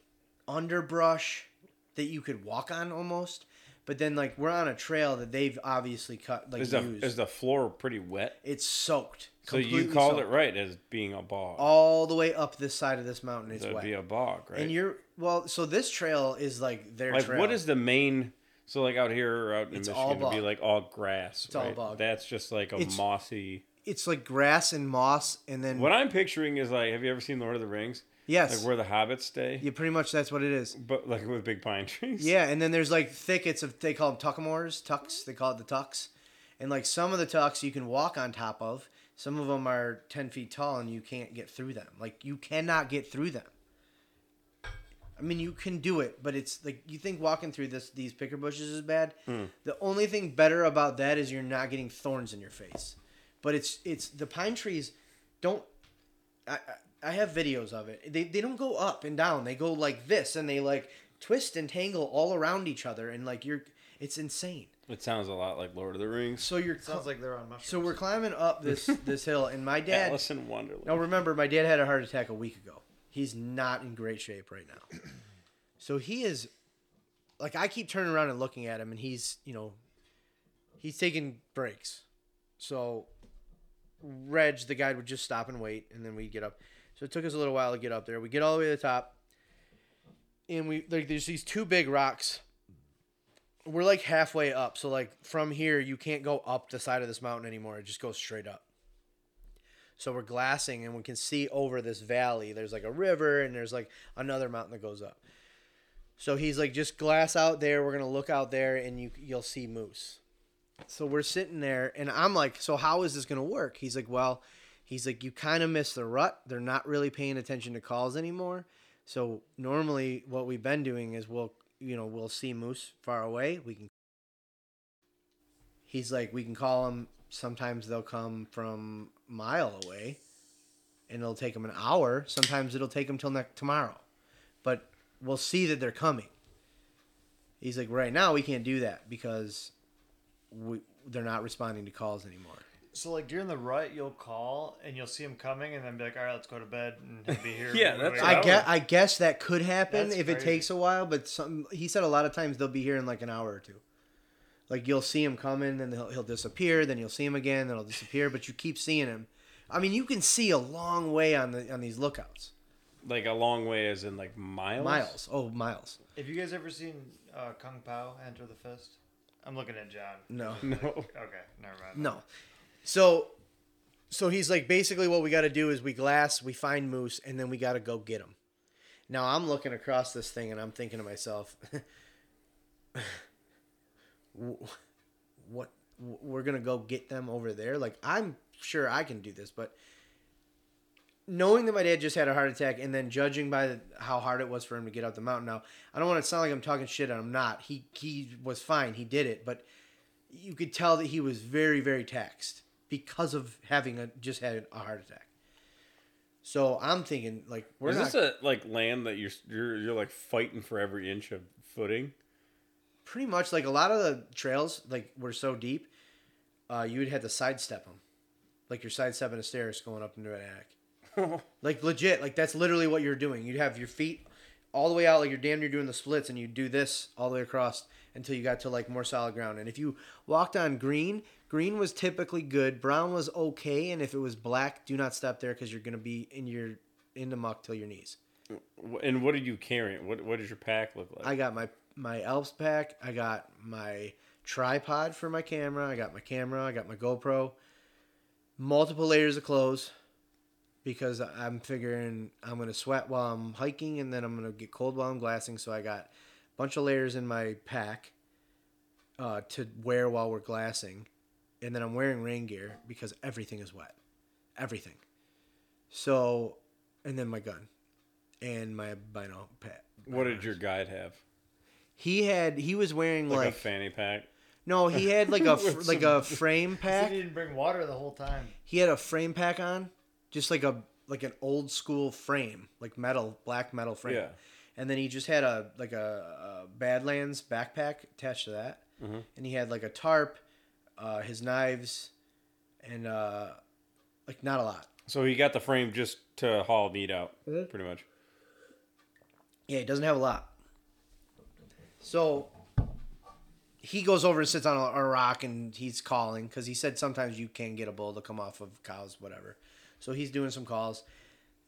underbrush that you could walk on almost. But then like we're on a trail that they've obviously cut like Is the used. is the floor pretty wet? it's soaked. So you called it right as being a bog. all the way up this side of this mountain. It's That'd wet. be a bog, right? And you're well, so this trail is like their like trail. what is the main? So like out here or out in It's Michigan, it'd be like all grass. It's all right? bog. That's just like a It's- mossy. It's like grass and moss, and then What I'm picturing is like, have you ever seen Lord of the Rings? yes, Like where the hobbits stay, yeah, pretty much that's what it is. but like with big pine (laughs) trees. Yeah, and then there's like thickets of they call them tuckamores, tucks. They call it the tucks, and like some of the tucks you can walk on top of. Some of them are ten feet tall, and you can't get through them. Like you cannot get through them. I mean, you can do it, but it's like you think walking through this these picker bushes is bad. Hmm. The only thing better about that is you're not getting thorns in your face. But it's it's the pine trees don't. I I- I have videos of it. They they don't go up and down. They go like this, and they like twist and tangle all around each other, and like you're. It's insane. It sounds a lot like Lord of the Rings. So you're Sounds like they're on mushrooms. so we're climbing up this (laughs) this hill, and my dad. Alice in Wonderland. Now remember, my dad had a heart attack a week ago. He's not in great shape right now. (clears throat) So he is like I keep turning around and looking at him and he's, you know, he's taking breaks. So Reg, the guide, would just stop and wait and then we'd get up. So it took us a little while to get up there. We get all the way to the top. And we like there's these two big rocks. We're like halfway up. So like from here you can't go up the side of this mountain anymore. It just goes straight up. So we're glassing and we can see over this valley. There's like a river and there's like another mountain that goes up. So he's like, just glass out there. We're gonna look out there and you you'll see moose. So we're sitting there and I'm like, so how is this gonna work? He's like, well, he's like, you kind of miss the rut. They're not really paying attention to calls anymore. So normally, what we've been doing is we'll you know we'll see moose far away. We can. He's like, we can call them. Sometimes they'll come from mile away, and it'll take them an hour. Sometimes it'll take them till next tomorrow, but we'll see that they're coming. He's like, right now we can't do that because we they're not responding to calls anymore. So like during the rut, you'll call and you'll see him coming, and then be like, "All right, let's go to bed and he'll be (laughs) here." Yeah, that's I guess, I guess that could happen That's if it crazy. takes a while, but some he said a lot of times they'll be here in like an hour or two. Like you'll see him coming, then he'll, he'll disappear, then you'll see him again, then he'll disappear, but you keep seeing him. I mean, you can see a long way on the on these lookouts. Like a long way, as in like miles. Miles. Oh, miles. Have you guys ever seen uh, Kung Pow Enter the Fist? I'm looking at John. No. (laughs) No. Okay, never mind. No. So, so he's like, basically, what we got to do is we glass, we find moose, and then we got to go get them. Now I'm looking across this thing, and I'm thinking to myself, (laughs) what? We're gonna go get them over there? Like I'm sure I can do this, but knowing that my dad just had a heart attack, and then judging by the, how hard it was for him to get up the mountain. Now I don't want to sound like I'm talking shit, and I'm not. He he was fine. He did it, but you could tell that he was very very taxed because of having a just had a heart attack. So I'm thinking like we're Is not this a like land that you're you're you're like fighting for every inch of footing? pretty much like a lot of the trails like were so deep, uh, you would have to sidestep them, like you're sidestepping a stairs going up into an attic. (laughs) like legit, like that's literally what you're doing. You'd have your feet all the way out, like you're damn near doing the splits, and you do this all the way across until you got to like more solid ground. And if you walked on green, green was typically good. Brown was okay, and if it was black, do not stop there because you're gonna be in your in the muck till your knees. And what are you carrying? What what does your pack look like? I got my my Alps pack. I got my tripod for my camera. I got my camera. I got my GoPro. Multiple layers of clothes because I'm figuring I'm gonna sweat while I'm hiking and then I'm gonna get cold while I'm glassing. So I got a bunch of layers in my pack uh, to wear while we're glassing, and then I'm wearing rain gear because everything is wet, everything. So, and then my gun and my bino pad. what did your guide have? He had he was wearing Like, like, a fanny pack. no he had like a (laughs) like some- a frame (laughs) pack. He didn't bring water the whole time. He had a frame pack on, just like a like an old school frame, like metal black metal frame. Yeah. And then he just had a like a, a Badlands backpack attached to that, Mm-hmm. and he had like a tarp, uh, his knives, and uh, like not a lot. So he got the frame just to haul meat out, Mhm. pretty much. Yeah, he doesn't have a lot. So he goes over and sits on a, a rock and he's calling because he said sometimes you can get a bull to come off of cows, whatever. So he's doing some calls,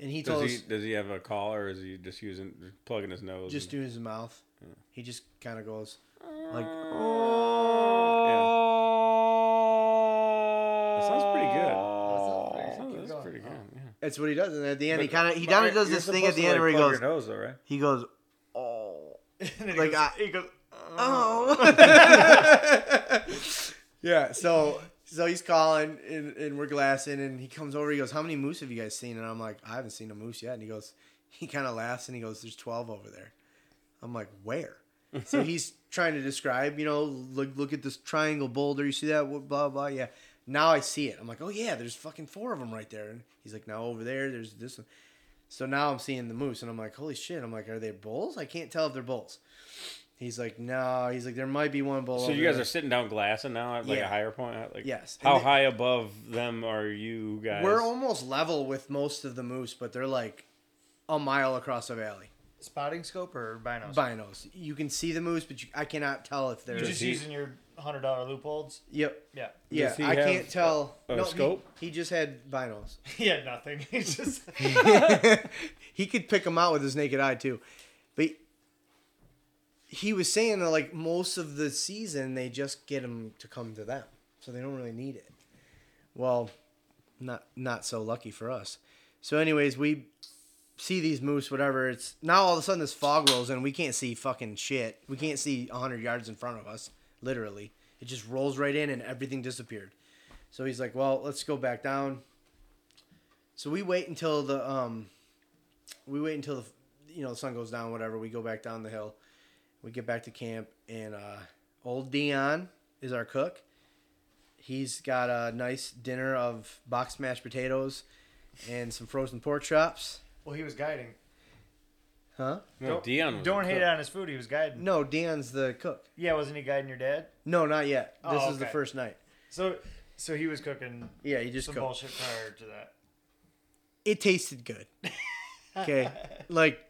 and he told Does he us does he have a collar or is he just using plugging his nose? just and- doing his mouth. He just kind of goes like, That sounds pretty good. That sounds, Keep that's going. pretty good. Yeah. That's what he does. And at the end, he kind of he kind of does this thing at the to, end like, where he goes, your nose, though, right? he goes, oh, (laughs) And then he like goes, I, he goes, (laughs) oh. (laughs) yeah. So so he's calling and, and we're glassing and he comes over. He goes, "How many moose have you guys seen?" And I'm like, "I haven't seen a moose yet." And he goes, he kind of laughs and he goes, "There's 12 over there." I'm like, "Where?" so he's trying to describe, you know, look look at this triangle boulder. You see that? What- Blah blah. Yeah. Now I see it. I'm like, "Oh yeah, there's fucking four of them right there." And he's like, "Now over there, there's this one." So now I'm seeing the moose and I'm like, "Holy shit!" I'm like, "Are they bulls? I can't tell if they're bulls." He's like, "No." He's like, "There might be one bull." So over you guys there." are sitting down glassing now at like Yeah. a higher point. Like Yes. How they- high above them are you guys? We're almost level with most of the moose, but they're like a mile across the valley. spotting scope or binos? Binos. You can see the moose, but you, I cannot tell if they're. You're just using your hundred dollar loopholes. Yep. Yeah. Yeah, he I have can't tell. a no, he- scope? He, just had binos. (laughs) He had nothing. He's just (laughs) (laughs) he could pick them out with his naked eye too, but he was saying that like most of the season they just get them to come to them, so they don't really need it. Well, not not so lucky for us. So, anyways, we see these moose, whatever. It's now all of a sudden this fog rolls in. We can't see fucking shit. We can't see hundred yards in front of us. Literally, it just rolls right in and everything disappeared. So he's like, "Well, let's go back down." So we wait until the um, we wait until the you know the sun goes down. Whatever. We go back down the hill. We get back to camp, and uh, old Dion is our cook. He's got a nice dinner of boxed mashed potatoes and some frozen pork chops. well, he was guiding. Huh? no, don't- Dion. Was Don't hate cook. it on his food. He was guiding. No, Dion's the cook. Yeah, wasn't he guiding your dad? No, not yet. Oh, this Oh, is the first night. So, so he was cooking Yeah, he just some cooked. bullshit prior to that. It tasted good. (laughs) Okay, like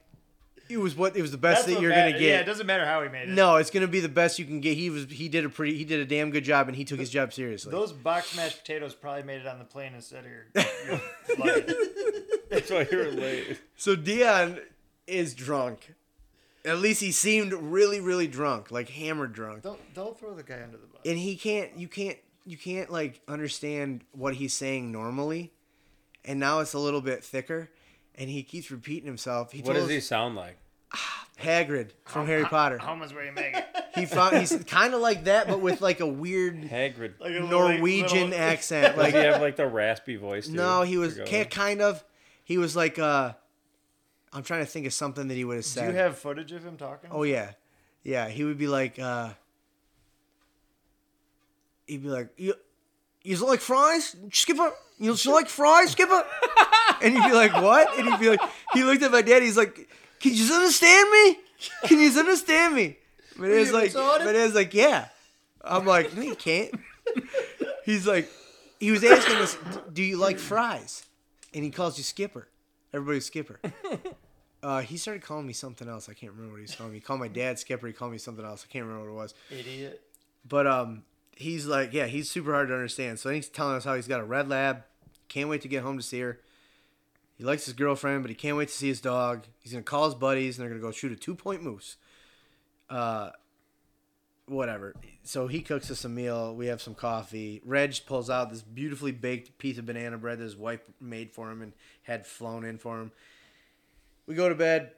it was what it was the best That's that you're matter- gonna get. Yeah, it doesn't matter how he made it. no, it's gonna be the best you can get. He was he did a pretty he did a damn good job and he took his job seriously. Those box mashed potatoes probably made it on the plane instead of your, (laughs) your flight. That's why you were late. So Dion is drunk. At least he seemed really, really drunk, like hammered drunk. Don't don't throw the guy under the bus. And he can't, you can't, you can't like understand what he's saying normally. And now it's a little bit thicker, and he keeps repeating himself. He What told does he sound like? (sighs) Hagrid from Harry Potter. How much where you make it? (laughs) He found he's kind of like that, but with like a weird Hagrid. Like a Norwegian little- accent. Does Like he have like the raspy voice? Too? no, he was Or go- ca- kind of. He was like uh, I'm trying to think of something that he would have said. Do you have footage of him talking? Oh yeah, yeah. He would be like, uh, he'd be like, "You, you like fries, Skipper? You like fries, Skipper?" (laughs) and he'd be like, "What?" And he'd be like, he looked at my dad. He's like, "Can you understand me? Can you understand me?" But it's you like, but it's like, yeah. I'm like, no, you can't. He's like, he was asking us, "Do you like fries?" And he calls you Skipper. Everybody's Skipper. (laughs) Uh, he started calling me something else. I can't remember what he was calling me. He called my dad Skipper. He called me something else. I can't remember what it was. Idiot. But um, he's like, yeah, he's super hard to understand. So he's telling us how he's got a red lab. Can't wait to get home to see her. He likes his girlfriend, but he can't wait to see his dog. He's gonna call his buddies, and they're gonna go shoot a two point moose. Uh, whatever. So he cooks us a meal. We have some coffee. Reg pulls out this beautifully baked piece of banana bread that his wife made for him and had flown in for him. We go to bed.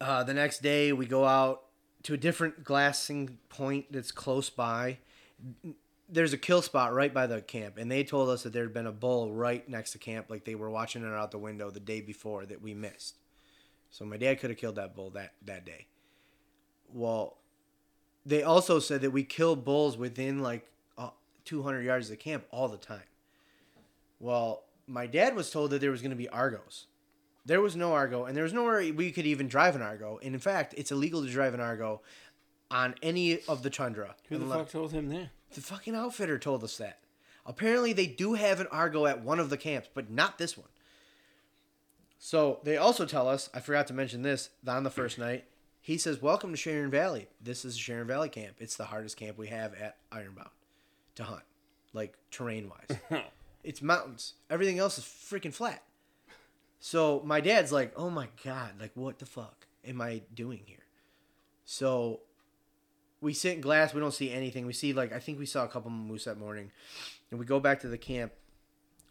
Uh, the next day, we go out to a different glassing point that's close by. There's a kill spot right by the camp, and they told us that there had been a bull right next to camp, like they were watching it out the window the day before that we missed. So my dad could have killed that bull that, that day. Well, they also said that we kill bulls within like uh, 200 yards of the camp all the time. Well, my dad was told that there was going to be Argos. There was no Argo, and there was nowhere we could even drive an Argo. And in fact, it's illegal to drive an Argo on any of the tundra. Who the fuck told him that? the fucking outfitter told us that. Apparently, they do have an Argo at one of the camps, but not this one. So they also tell us, I forgot to mention this on the first night. He says, Welcome to Sharon Valley. This is Sharon Valley camp. It's the hardest camp we have at Ironbound to hunt, like terrain wise. (laughs) it's mountains. Everything else is freaking flat. So my dad's like, Oh my God, like, what the fuck am I doing here? So we sit in glass. We don't see anything. We see like I think we saw a couple moose that morning, and we go back to the camp.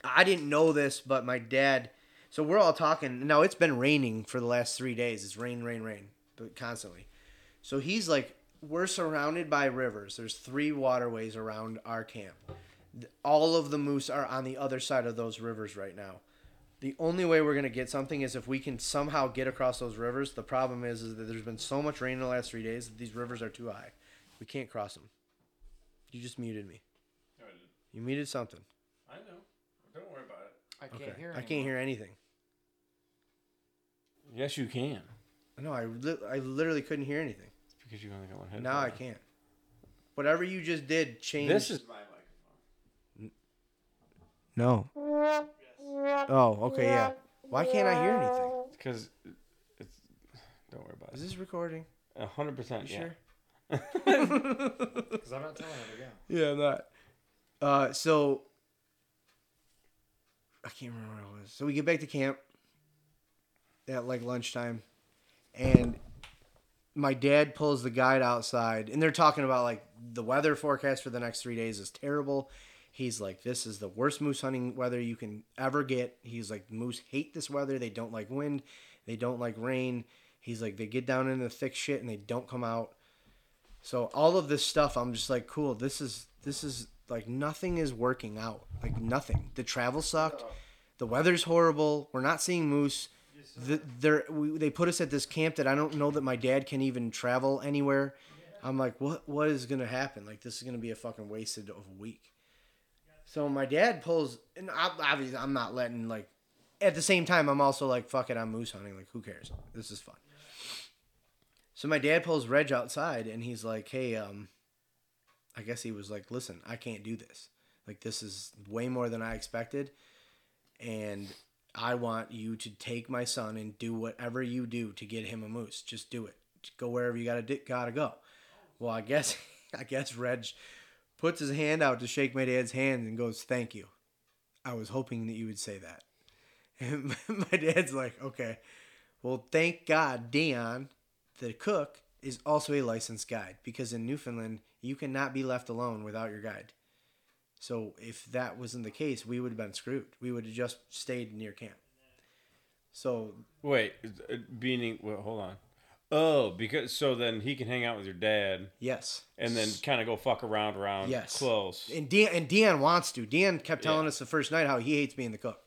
I didn't know this, but my dad. So we're all talking. Now it's been raining for the last three days. It's rain, rain, rain, but constantly. So he's like, we're surrounded by rivers. There's three waterways around our camp. All of the moose are on the other side of those rivers right now. The only way we're gonna get something is if we can somehow get across those rivers. The problem is, is that there's been so much rain in the last three days that these rivers are too high. We can't cross them. You just muted me. You muted something. I know. Don't worry about it. I can't Okay. hear. I can't hear anything. Yes, you can. No, I, li- I literally couldn't hear anything. It's because you only got one headphone. Now I can't. Whatever you just did changed. This is my microphone. no. Oh, okay, yeah. Why can't I hear anything? Because it's. Don't worry about Is it. this recording? A hundred percent. You Yeah. sure? (laughs) Because I'm not telling it again. Yeah, I'm not. Uh, so I can't remember what it was. So we get back to camp at like lunchtime, and my dad pulls the guide outside, and they're talking about like the weather forecast for the next three days is terrible. He's like, this is the worst moose hunting weather you can ever get. He's like, moose hate this weather. They don't like wind. They don't like rain. He's like, they get down in the thick shit and they don't come out. So all of this stuff, I'm just like, cool. This is this is like nothing is working out. Like nothing. The travel sucked. The weather's horrible. We're not seeing moose. The, we, they put us at this camp that I don't know that my dad can even travel anywhere. I'm like, what what is gonna happen? Like this is gonna be a fucking wasted of a week. So my dad pulls, and obviously I'm not letting like. At the same time, I'm also like, fuck it, I'm moose hunting. Like, who cares? This is fun. So my dad pulls Reg outside and he's like, "Hey, um, I guess he was like, listen, I can't do this. Like, this is way more than I expected, and I want you to take my son and do whatever you do to get him a moose. Just do it. Just go wherever you gotta di- gotta go. Well, I guess (laughs) I guess Reg puts his hand out to shake my dad's hand and goes, "Thank you." I was hoping that you would say that. And (laughs) my dad's like, "Okay." Well, thank God Dion, the cook, is also a licensed guide because in Newfoundland you cannot be left alone without your guide. So if that wasn't the case, we would have been screwed. We would have just stayed near camp. So Wait, uh, being well, hold on. Oh, because so then he can hang out with your dad yes, and then kind of go fuck around around Yes. close. and Dion and Dion wants to. Dion kept telling Yeah. us the first night how he hates being the cook.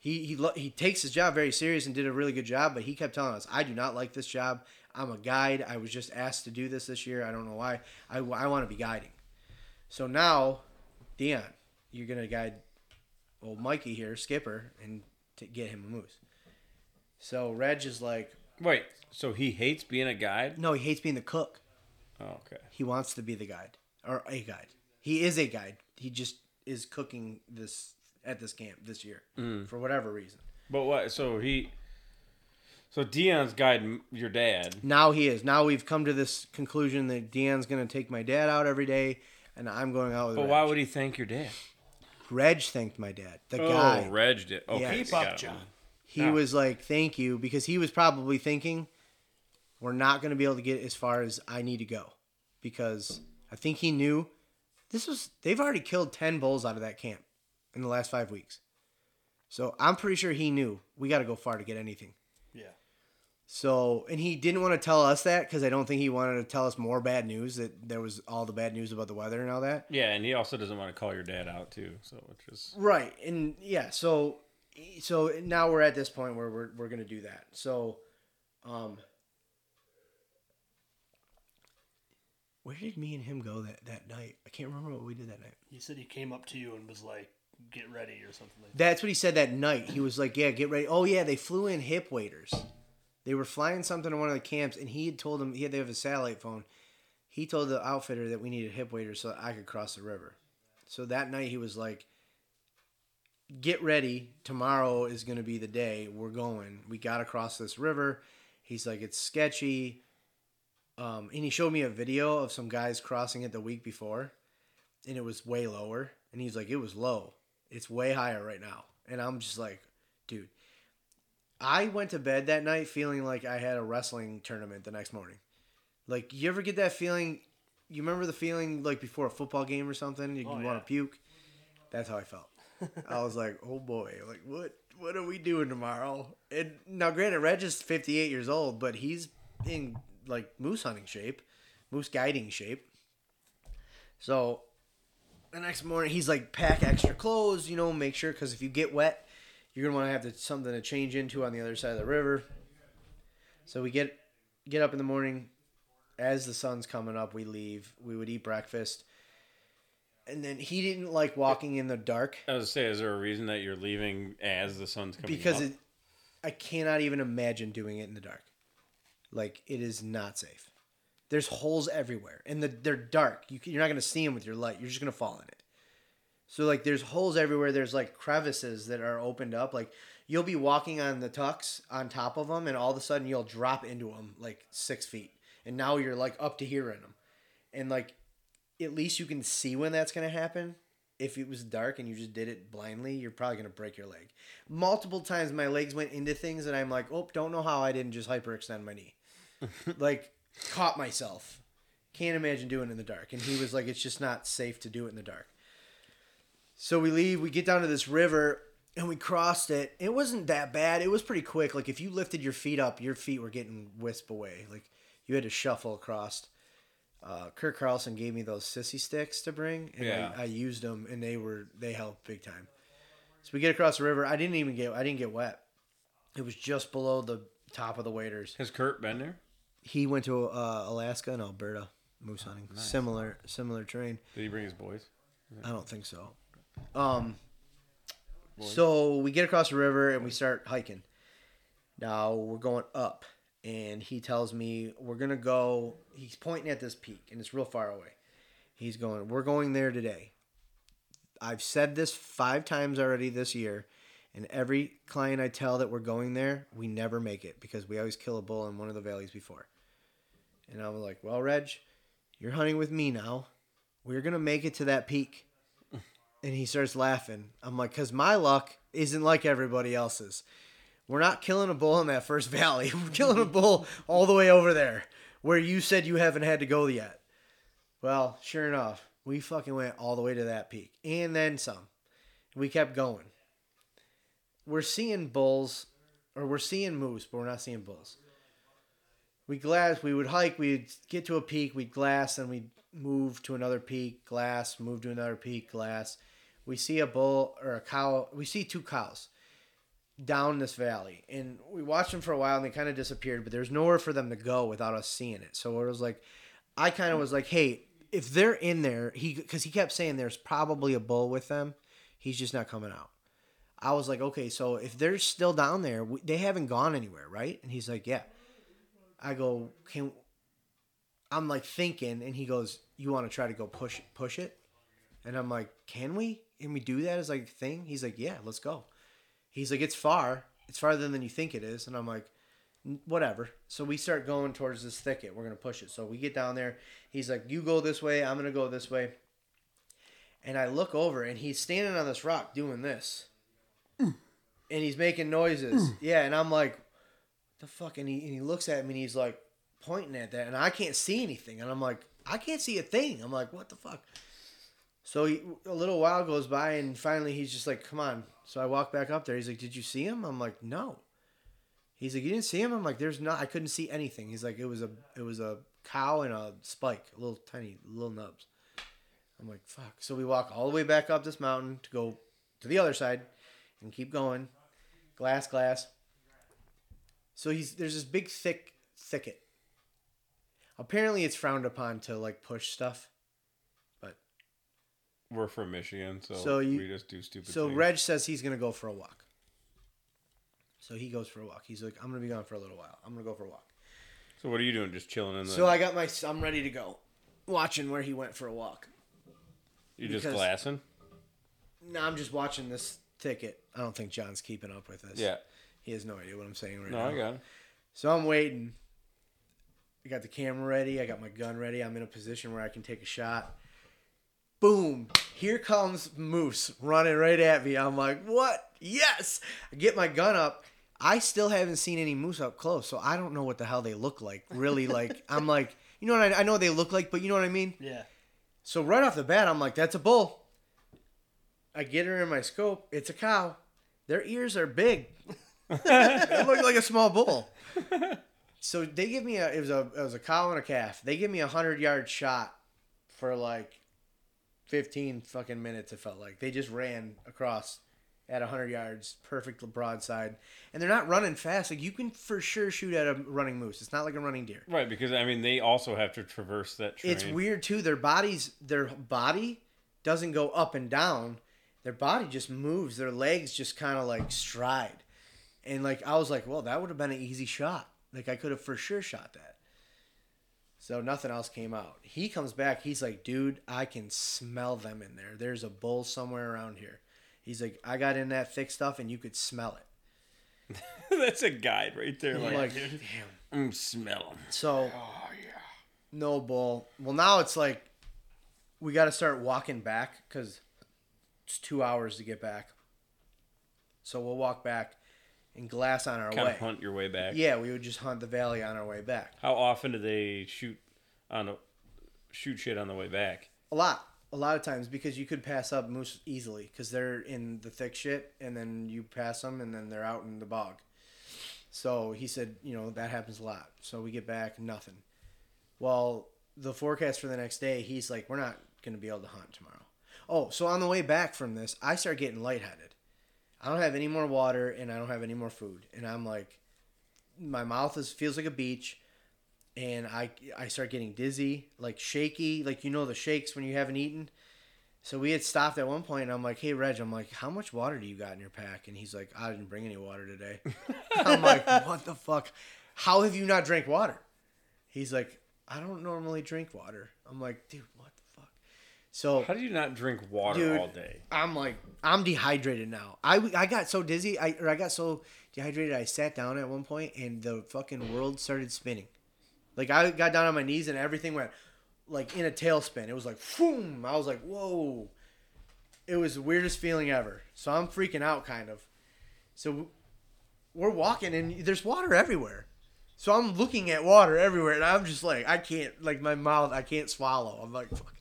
He he lo- he takes his job very serious and did a really good job, but he kept telling us, "I do not like this job. I'm a guide. I was just asked to do this this year. I don't know why. I, I want to be guiding." So now, Dion, you're gonna guide old Mikey here, Skipper, and to get him a moose. So Reg is like, Wait, so he hates being a guide? no, he hates being the cook. Oh, okay. He wants to be the guide or a guide. He is a guide. He just is cooking this at this camp this year mm. for whatever reason. But what? So he. So Dion's guiding your dad. Now he is. Now we've come to this conclusion that Dean's going to take my dad out every day, and I'm going out with. But Reg. why would he thank your dad? Reg thanked my dad? The Oh, guy. Reg did. Okay, Yeah. I Keep up. John. He Yeah. was like, "Thank you," because he was probably thinking, "We're not going to be able to get as far as I need to go," because I think he knew this was. They've already killed ten bulls out of that camp in the last five weeks, so I'm pretty sure he knew we got to go far to get anything. Yeah. So, and he didn't want to tell us that because I don't think he wanted to tell us more bad news that there was all the bad news about the weather and all that. Yeah, and he also doesn't want to call your dad out too. So it's just Right, and yeah, so so now we're at this point where we're we're gonna do that. So, um, where did me and him go that that night? I can't remember what we did that night. He said he came up to you and was like, "Get ready" or something like that. That's what he said that night. He was like, "Yeah, get ready." Oh yeah, they flew in hip waders. They were flying something to one of the camps, and he had told them he had they have a satellite phone. He told the outfitter that we needed hip waders so I could cross the river. So that night he was like, "Get ready. Tomorrow is going to be the day. We're going. We got to cross this river." He's like, "It's sketchy." Um, and he showed me a video of some guys crossing it the week before, and it was way lower. And he's like, "It was low. It's way higher right now." And I'm just like, "Dude." I went to bed that night feeling like I had a wrestling tournament the next morning. Like, you ever get that feeling? You remember the feeling like before a football game or something? You, Oh, want yeah. to puke. That's how I felt. I was like, "Oh boy, like what? What are we doing tomorrow?" And now, granted, Reg is 58 years old, but he's in like moose hunting shape, moose guiding shape. So the next morning, he's like, pack extra clothes, you know, make sure because if you get wet, you're gonna want to have to, something to change into on the other side of the river. So we get get up in the morning, as the sun's coming up, we leave. We would eat breakfast, and then he didn't like walking in the dark I was to say, is there a reason that you're leaving as the sun's coming because up? it, I cannot even imagine doing it in the dark. Like it is not safe. There's holes everywhere, and the, they're dark. You, can- you're not gonna see them with your light. You're just gonna fall in it. So like, there's holes everywhere. There's like crevices that are opened up. Like you'll be walking on the tucks on top of them, and all of a sudden you'll drop into them like six feet, and now you're like up to here in them, and like at least you can see when that's gonna happen. If it was dark and you just did it blindly, you're probably gonna break your leg. Multiple times my legs went into things, and I'm like, oh, don't know how I didn't just hyperextend my knee. (laughs) like caught myself. Can't imagine doing it in the dark. And he was like, it's just not safe to do it in the dark. So we leave, we get down to this river and we crossed it. It wasn't that bad. It was pretty quick. Like if you lifted your feet up, your feet were getting wisp away. Like you had to shuffle across. Uh, Kirk Carlson gave me those sissy sticks to bring, and Yeah. I, I used them, and they were they helped big time. So we get across the river. I didn't even get I didn't get wet. It was just below the top of the waders. Has Kurt been there? He went to uh, Alaska and Alberta moose hunting. Similar similar terrain. Did he bring his boys? I don't think so. Um, so we get across the river and we start hiking. Now we're going up, and he tells me we're gonna go. He's pointing at this peak, and it's real far away. He's going. We're going there today. I've said this five times already this year, And every client I tell that we're going there, we never make it because we always kill a bull in one of the valleys before. And I was like, well, Reg, you're hunting with me now. We're going to make it to that peak. And he starts laughing. I'm like, because my luck isn't like everybody else's. We're not killing a bull in that first (laughs) valley. We're killing a bull all the way over there where you said you haven't had to go yet. Well, sure enough, we fucking went all the way to that peak and then some. We kept going. We're seeing bulls, or we're seeing moose, but we're not seeing bulls. We glass. We would hike. We'd get to a peak. We'd glass, and we'd move to another peak. Glass. Move to another peak. Glass. We see a bull or a cow. We see two cows down this valley, and we watched them for a while, and they kind of disappeared. But there's nowhere for them to go without us seeing it. So it was like, I kind of was like, hey, if they're in there, he because he kept saying there's probably a bull with them. He's just not coming out. I was like, okay, so if they're still down there, they haven't gone anywhere, right? And he's like, yeah. I go, can I'm like thinking, and he goes, you want to try to go push push it? And I'm like, can we? Can we do that as like a thing? He's like, yeah, let's go. He's like, it's far. It's farther than you think it is. And I'm like, whatever. So we start going towards this thicket. We're gonna push it. So we get down there. He's like, you go this way. I'm gonna go this way. And I look over, and he's standing on this rock doing this, and he's making noises. Yeah, and I'm like, the fuck? And he and he looks at me, and he's like pointing at that, and I can't see anything. And I'm like, I can't see a thing. I'm like, what the fuck? So he, a little while goes by, and finally he's just like, "Come on." So I walk back up there. He's like, "Did you see him?" I'm like, "No." He's like, "You didn't see him?" I'm like, "There's not. I couldn't see anything." He's like, "It was a it was a cow and a spike, a little tiny little nubs." I'm like, "Fuck." So we walk all the way back up this mountain to go to the other side, and keep going, glass, glass. So he's there's this big thick thicket. Apparently, it's frowned upon to like push stuff. We're from Michigan, so, So you- we just do stupid So things. Reg says he's gonna go for a walk. So he goes for a walk. He's like, I'm gonna be gone for a little while. I'm gonna go for a walk. So what are you doing? Just chilling in the. So I got my, I'm ready to go. Watching where he went for a walk. you just glassing? No, I'm just watching this ticket. I don't think John's keeping up with this. Yeah. He has no idea what I'm saying right No, now. I got it. So I'm waiting. I got the camera ready. I got my gun ready. I'm in a position where I can take a shot. Boom! Here comes Moose running right at me. I'm like, what? Yes! I get my gun up. I still haven't seen any moose up close, so I don't know what the hell they look like. Really, like, (laughs) I'm like, you know what I, I know what they look like, but you know what I mean? Yeah. So right off the bat, I'm like, that's a bull. I get her in my scope. It's a cow. Their ears are big. they look like a small bull. So they give me a it was a it was a cow and a calf. They give me a hundred yard shot for like fifteen fucking minutes. It felt like they just ran across at hundred yards, perfect broadside, and they're not running fast. Like you can for sure shoot at a running moose. It's not like a running deer. Right, because I mean they also have to traverse that terrain. It's weird too. Their bodies, their body doesn't go up and down. Their body just moves. Their legs just kind of like stride. And like I was like, well, that would have been an easy shot. Like I could have for sure shot that. So nothing else came out. He comes back. He's like, dude, I can smell them in there. There's a bull somewhere around here. He's like, I got in that thick stuff and you could smell it. (laughs) That's a guide right there. I'm Like, like, damn. mm, smell 'em. So Oh yeah. no bull. Well, now it's like we got to start walking back because it's two hours to get back. So we'll walk back and glass on our Kind way. of hunt your way back. Yeah, we would just hunt the valley on our way back. How often do they shoot on a shoot shit on the way back? A lot, a lot of times because you could pass up moose easily because they're in the thick shit, and then you pass them, and then they're out in the bog. So he said, you know, that happens a lot. So we get back, nothing. Well, the forecast for the next day, he's like, we're not going to be able to hunt tomorrow. Oh, so on the way back from this, I start getting lightheaded. I don't have any more water and I don't have any more food. And I'm like, my mouth is feels like a beach. And I, I start getting dizzy, like shaky, like you know the shakes when you haven't eaten. So we had stopped at one point, and I'm like, "Hey, Reg, I'm like, how much water do you got in your pack?" And he's like, "I didn't bring any water today." (laughs) I'm like, "What the fuck? How have you not drank water?" He's like, "I don't normally drink water." I'm like, "Dude, what the fuck?" So How do you not drink water Dude. all day? I'm like, I'm dehydrated now. I, I got so dizzy, I or I got so dehydrated. I sat down at one point and the fucking world started spinning. Like I got down on my knees and everything went like in a tailspin. It was like boom. I was like, whoa. It was the weirdest feeling ever. So I'm freaking out, kind of. So we're walking and there's water everywhere. So I'm looking at water everywhere and I'm just like, I can't, like my mouth, I can't swallow. I'm like, fuck.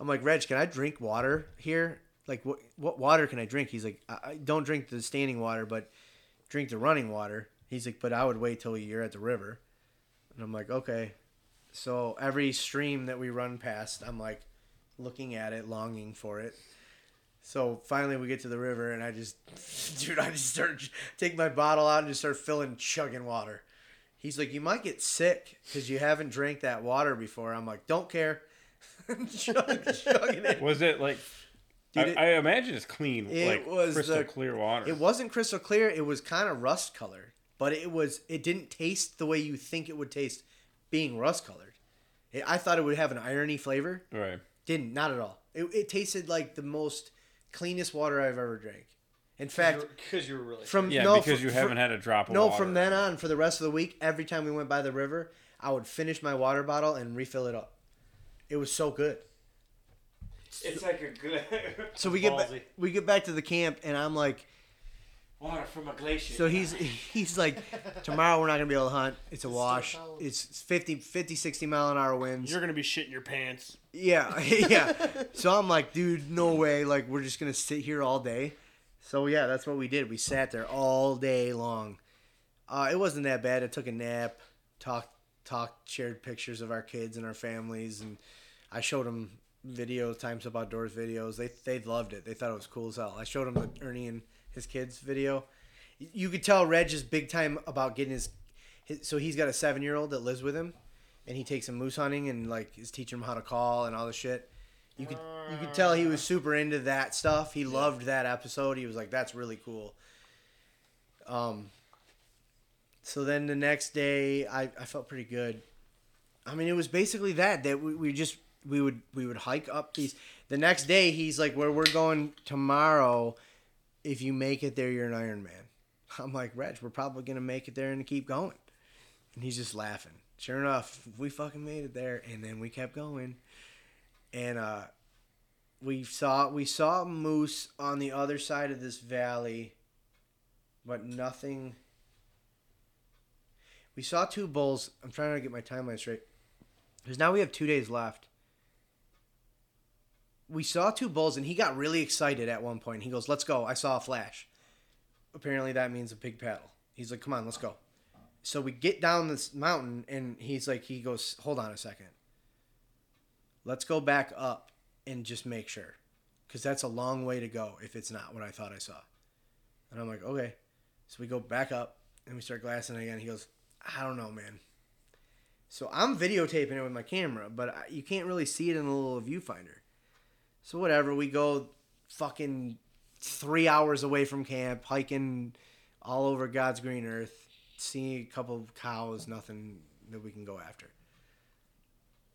I'm like, Reg, can I drink water here? Like, what what water can I drink? He's like, I, I don't drink the standing water, but drink the running water. He's like, but I would wait till you're at the river. And I'm like, okay. So every stream that we run past, I'm like looking at it, longing for it. So finally, we get to the river, and I just, (laughs) dude, I just start take my bottle out and just start filling, chugging water. He's like, you might get sick because you haven't drank that water before. I'm like, don't care. (laughs) Chug- chugging it. Was it like? Dude, I, it- I imagine it's clean, It like was crystal the- clear water. It wasn't crystal clear. It was kind of rust colored, but it was. It didn't taste the way you think it would taste, being rust colored. It, I thought it would have an irony flavor. right. Didn't. Not at all. It, it tasted like the most cleanest water I've ever drank. In fact, because you were really from Yeah, no, because fr- you haven't had a drop of no, water. from then on, for the rest of the week, every time we went by the river, I would finish my water bottle and refill it up. It was so good. It's like a good (laughs) So we get back, Ballsy. we get back to the camp, and I'm like, water from a glacier. so he's (laughs) he's like, tomorrow we're not gonna be able to hunt. It's a wash. It's 50, 50 60 mile an hour winds. You're gonna be shitting your pants. Yeah, (laughs) yeah. So I'm like, dude, no way. Like, we're just gonna sit here all day. So yeah, that's what we did. We sat there all day long. Uh, it wasn't that bad. I took a nap, talked, talked, shared pictures of our kids and our families, and I showed them videos, Times Up Outdoors videos. They they loved it. They thought it was cool as hell. I showed them the Ernie and his kids video. You could tell Reg is big time about getting his, his so he's got a seven year old that lives with him, and he takes him moose hunting and like is teaching him how to call and all this shit. You could you could tell he was super into that stuff. He loved that episode. He was like, "That's really cool." Um. So then the next day, I, I felt pretty good. I mean, it was basically that that we, we just we would we would hike up these. The next day, he's like, "Where we're going tomorrow? If you make it there, you're an Iron Man." (laughs) I'm like, "Reg, we're probably gonna make it there and keep going." And he's just laughing. Sure enough, we fucking made it there, and then we kept going, and uh, we saw we saw moose on the other side of this valley, but nothing. We saw two bulls. I'm trying to get my timeline straight. Because now we have two days left. We saw two bulls, and he got really excited at one point. He goes, Let's go. I saw a flash. Apparently, that means a pig paddle. He's like, Come on, let's go. So we get down this mountain, and he's like, He goes, Hold on a second. Let's go back up and just make sure. Because that's a long way to go if it's not what I thought I saw. And I'm like, Okay. So we go back up, and we start glassing again. He goes, I don't know, man. So I'm videotaping it with my camera, but you can't really see it in the little viewfinder. So whatever, we go fucking three hours away from camp, hiking all over God's green earth, seeing a couple of cows, nothing that we can go after.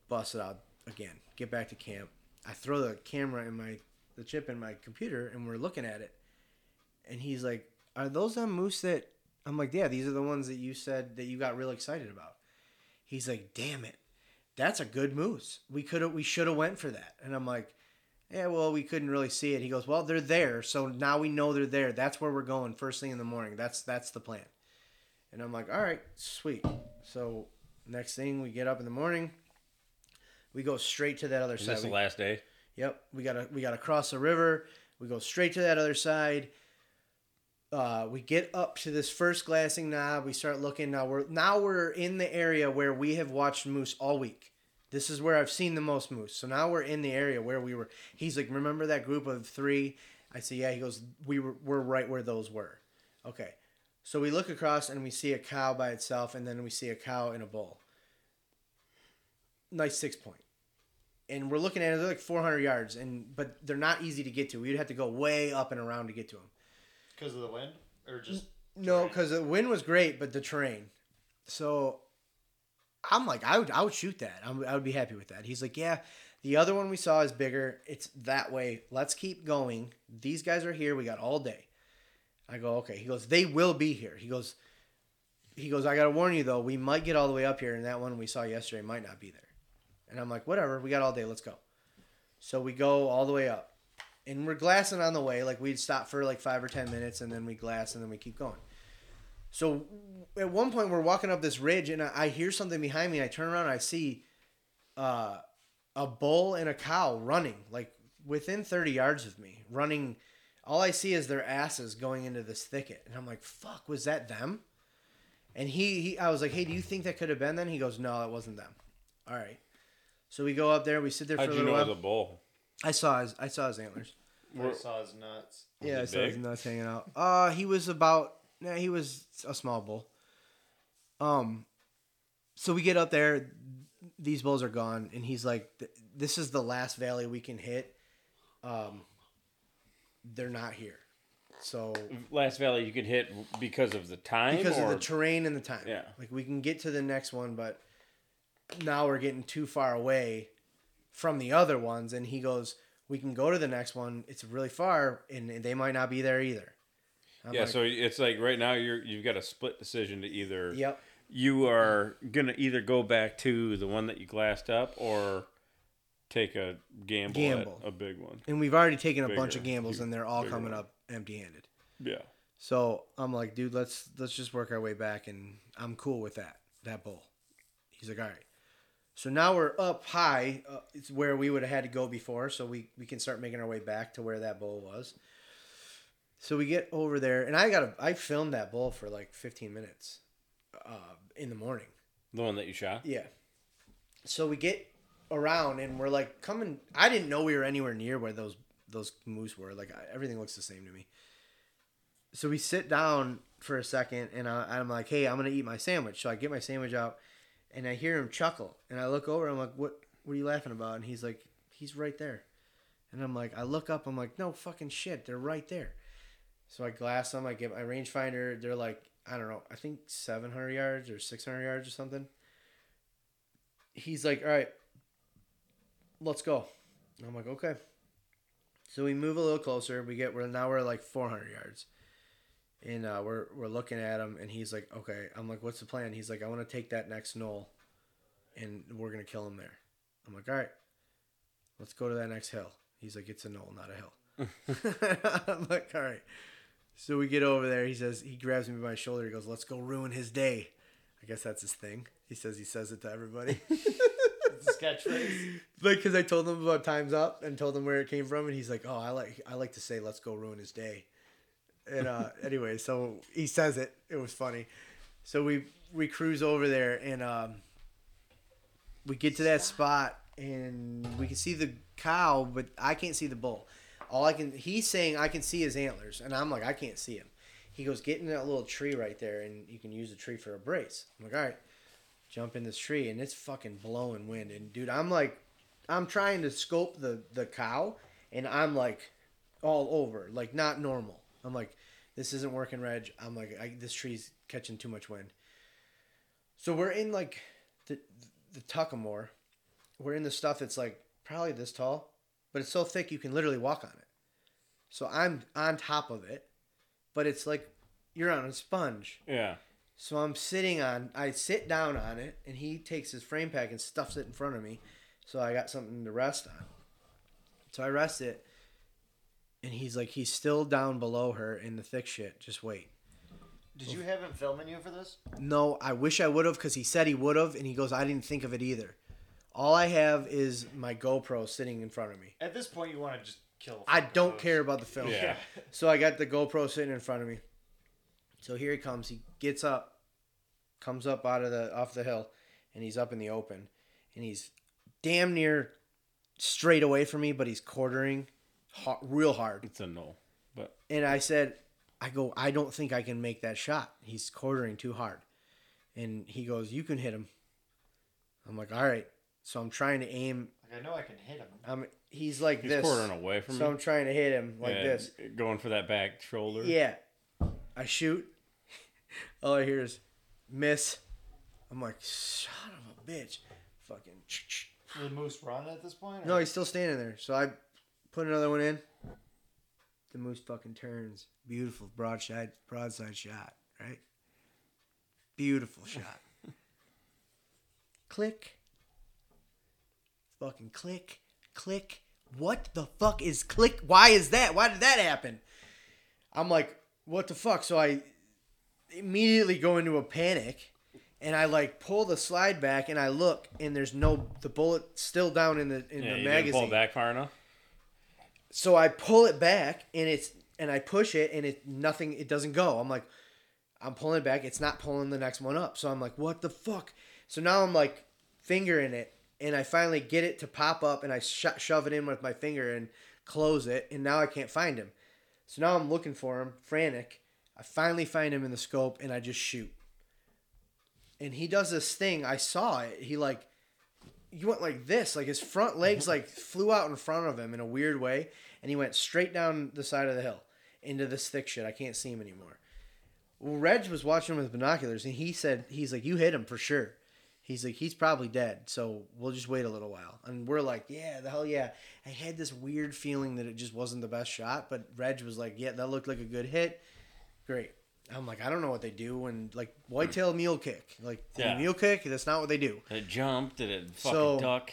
Bust it out again. Get back to camp. I throw the camera in my the chip in my computer, and we're looking at it. And he's like, "Are those them moose that?" I'm like, "Yeah, these are the ones that you said that you got real excited about." He's like, "Damn it, that's a good moose. We could have, we should have went for that." And I'm like, "Yeah, well, we couldn't really see it." He goes, "Well, they're there, so now we know they're there. That's where we're going first thing in the morning. That's that's the plan." And I'm like, "All right, sweet." So next thing, we get up in the morning. We go straight to that other Is side. this the last day? Yep, we gotta we gotta cross the river. We go straight to that other side. Uh, we get up to this first glassing knob. We start looking. Now we're now we're in the area where we have watched moose all week. This is where I've seen the most moose. So now we're in the area where we were. He's like, remember that group of three? I say, yeah. He goes, we were we're right where those were. Okay, so we look across and we see a cow by itself, and then we see a cow and a bull. Nice six point. point and we're looking at it. They're like 400 yards, and but they're not easy to get to. We'd have to go way up and around to get to them. because of the wind or just No, because the wind was great, but the terrain. So I'm like, I would, I would shoot that. I'm, I would be happy with that. He's like, yeah, The other one we saw is bigger. It's that way. Let's keep going. These guys are here. We got all day. I go, okay. He goes, they will be here. He goes, he goes, I gotta warn you though, we might get all the way up here, and that one we saw yesterday might not be there. And I'm like, whatever, we got all day, let's go. So we go all the way up, and we're glassing on the way. Like we'd stop for like five or ten minutes, and then we glass, and then we keep going. So at one point, we're walking up this ridge, and I, I hear something behind me. I turn around, and I see uh, a bull and a cow running, like within 30 yards of me, running. All I see is their asses going into this thicket, and I'm like, "Fuck, was that them?" And he, he I was like, "Hey, do you think that could have been them?" He goes, "No, it wasn't them." All right. So we go up there, we sit there for How'd a you little know it while. was a bull? I saw his, I saw his antlers. I saw his nuts. Yeah, I he saw his nuts hanging out. Uh, he was about, nah, he was a small bull. Um, so we get up there, these bulls are gone, and he's like, "This is the last valley we can hit." Um, they're not here, so Last Valley you can hit because of the time because of the terrain and the time. Yeah. like we can get to the next one, but now we're getting too far away from the other ones. And he goes, "We can go to the next one. It's really far, and they might not be there either." I'm yeah, like, so it's like right now you're you've got a split decision to either yep. you are gonna either go back to the one that you glassed up or take a gamble, Gamble. a big one. And we've already taken a bunch of gambles, and they're all coming one. up empty-handed. Yeah. So I'm like, dude, let's let's just work our way back, and I'm cool with that. That bull. He's like, all right. So now we're up high. Uh, it's where we would have had to go before, so we we can start making our way back to where that bull was. So we get over there, and I got to I filmed that bull for like 15 minutes, uh, in the morning. The one that you shot? Yeah. So we get around and we're like coming. I didn't know we were anywhere near where those those moose were. Like I, everything looks the same to me. So we sit down for a second and I, I'm like, "Hey, I'm gonna eat my sandwich." So I get my sandwich out, and I hear him chuckle, and I look over. And I'm like, "What? What are you laughing about?" And he's like, "He's right there." And I'm like, I look up. I'm like, "No fucking shit, they're right there." So I glass them. I get my rangefinder. They're like, I don't know. I think 700 yards or 600 yards or something he's like, all right, let's go. I'm like, okay. So we move a little closer. We get we're now we're like 400 yards, and uh, we're we're looking at him, and he's like, okay. I'm like, what's the plan? He's like, I want to take that next knoll, and we're gonna kill him there. I'm like, all right, let's go to that next hill. He's like, it's a knoll, not a hill. (laughs) I'm like, all right. So we get over there. He says he grabs me by my shoulder. He goes, let's go ruin his day. I guess that's his thing. He says he says it to everybody. (laughs) It's a catchphrase. like because I told him about Times Up and told him where it came from, and he's like, "Oh, I like I like to say, let's go ruin his day." And uh, (laughs) anyway, so he says it. It was funny. So we we cruise over there, and um, we get to that spot, and we can see the cow, but I can't see the bull. All I can he's saying I can see his antlers, and I'm like I can't see him. He goes, get in that little tree right there, and you can use the tree for a brace. I'm like, all right. Jump in this tree and it's fucking blowing wind and dude i'm like i'm trying to scope the the cow and i'm like all over like not normal. I'm like this isn't working reg. I'm like I, this tree's catching too much wind. So we're in like the the tuckamore. We're in the stuff that's like probably this tall but it's so thick you can literally walk on it so i'm on top of it but it's like you're on a sponge Yeah. so I'm sitting on, I sit down on it, and he takes his frame pack and stuffs it in front of me. So I got something to rest on. So I rest it, and he's like, he's still down below her in the thick shit. Just wait. Did you have him filming you for this? No, I wish I would have because he said he would have, and he goes, I didn't think of it either. All I have is my GoPro sitting in front of me. At this point, you want to just kill. I don't moose. care about the film. Yeah. So I got the GoPro sitting in front of me. So here he comes. He gets up, comes up out of the off the hill, and he's up in the open, and he's damn near straight away from me, but he's quartering, ha- real hard. It's a no. But And I said, I go, I don't think I can make that shot. He's quartering too hard. And he goes, You can hit him. I'm like, All right. So I'm trying to aim. Like I know I can hit him. I'm, he's like he's this. quartering away from so me. I'm trying to hit him like Yeah, this. Going for that back shoulder. Yeah. I shoot. (laughs) All I hear is miss. I'm like, son of a bitch. Fucking. (tsk) The moose run at this point? No, he's still standing there. So I put another one in. The moose fucking turns. Beautiful broadside broadside shot, right? Beautiful shot. (laughs) click. Fucking click. Click. What the fuck is click? Why is that? Why did that happen? I'm like, what the fuck? So I immediately go into a panic and I like pull the slide back and I look and there's no the bullet still down in the in Yeah, the you didn't magazine. pull it back far enough. So I pull it back and it's and I push it and it nothing it doesn't go. I'm like I'm pulling it back, it's not pulling the next one up. So I'm like, what the fuck? So now I'm like fingering it and I finally get it to pop up and I sho shove it in with my finger and close it and now I can't find him. So now I'm looking for him, frantic. I finally find him in the scope and I just shoot. And he does this thing. I saw it. He like he went like this, like his front legs (laughs) like flew out in front of him in a weird way, and he went straight down the side of the hill into this thick shit. I can't see him anymore. Well, Reg was watching him with binoculars, and he said he's like, "You hit him for sure." He's like, "He's probably dead, so we'll just wait a little while." And we're like, "Yeah, the hell yeah!" I had this weird feeling that it just wasn't the best shot, but Reg was like, "Yeah, that looked like a good hit. Great." I'm like, I don't know what they do when like whitetail mule kick, like Yeah. mule kick. That's not what they do. It jump? Did it fucking So- duck?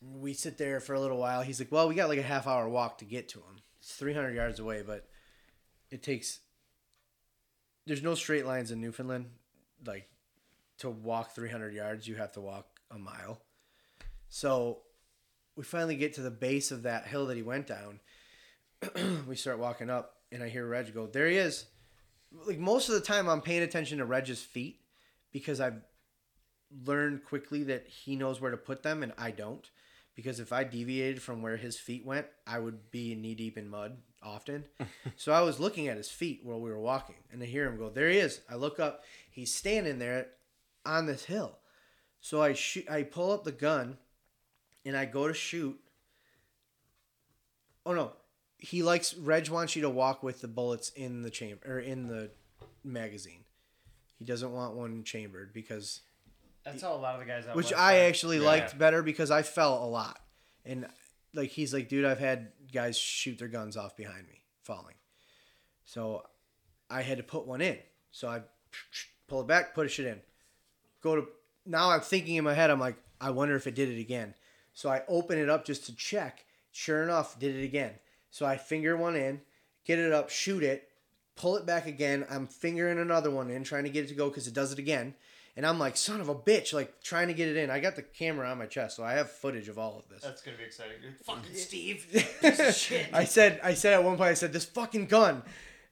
we sit there for a little while. He's like, "Well, we got like a half hour walk to get to him. It's 300 yards away, but it takes. There's no straight lines in Newfoundland. Like to walk 300 yards, you have to walk a mile. So we finally get to the base of that hill that he went down. (clears throat) we start walking up, and I hear Reg go, "There he is." Like most of the time, I'm paying attention to Reg's feet because I've learned quickly that he knows where to put them and I don't. Because if I deviated from where his feet went, I would be knee deep in mud often. (laughs) so I was looking at his feet while we were walking, and I hear him go, "There he is!" I look up, he's standing there on this hill. So I shoot, I pull up the gun, and I go to shoot. Oh no, he likes Reg wants you to walk with the bullets in the chamber or in the magazine. He doesn't want one chambered because That's how a lot of the guys out which west I are. actually Yeah. liked better because I fell a lot, and like he's like, dude, I've had guys shoot their guns off behind me falling, so I had to put one in. So I pull it back, put it in, go to. Now I'm thinking in my head, I'm like, I wonder if it did it again. So I open it up just to check. Sure enough, did it again. So I finger one in, get it up, shoot it, pull it back again. I'm fingering another one in, trying to get it to go because it does it again. And I'm like, son of a bitch, like trying to get it in. I got the camera on my chest, so I have footage of all of this. That's gonna be exciting. Fucking (laughs) Steve. (laughs) Shit. I said, I said at one point, I said, this fucking gun,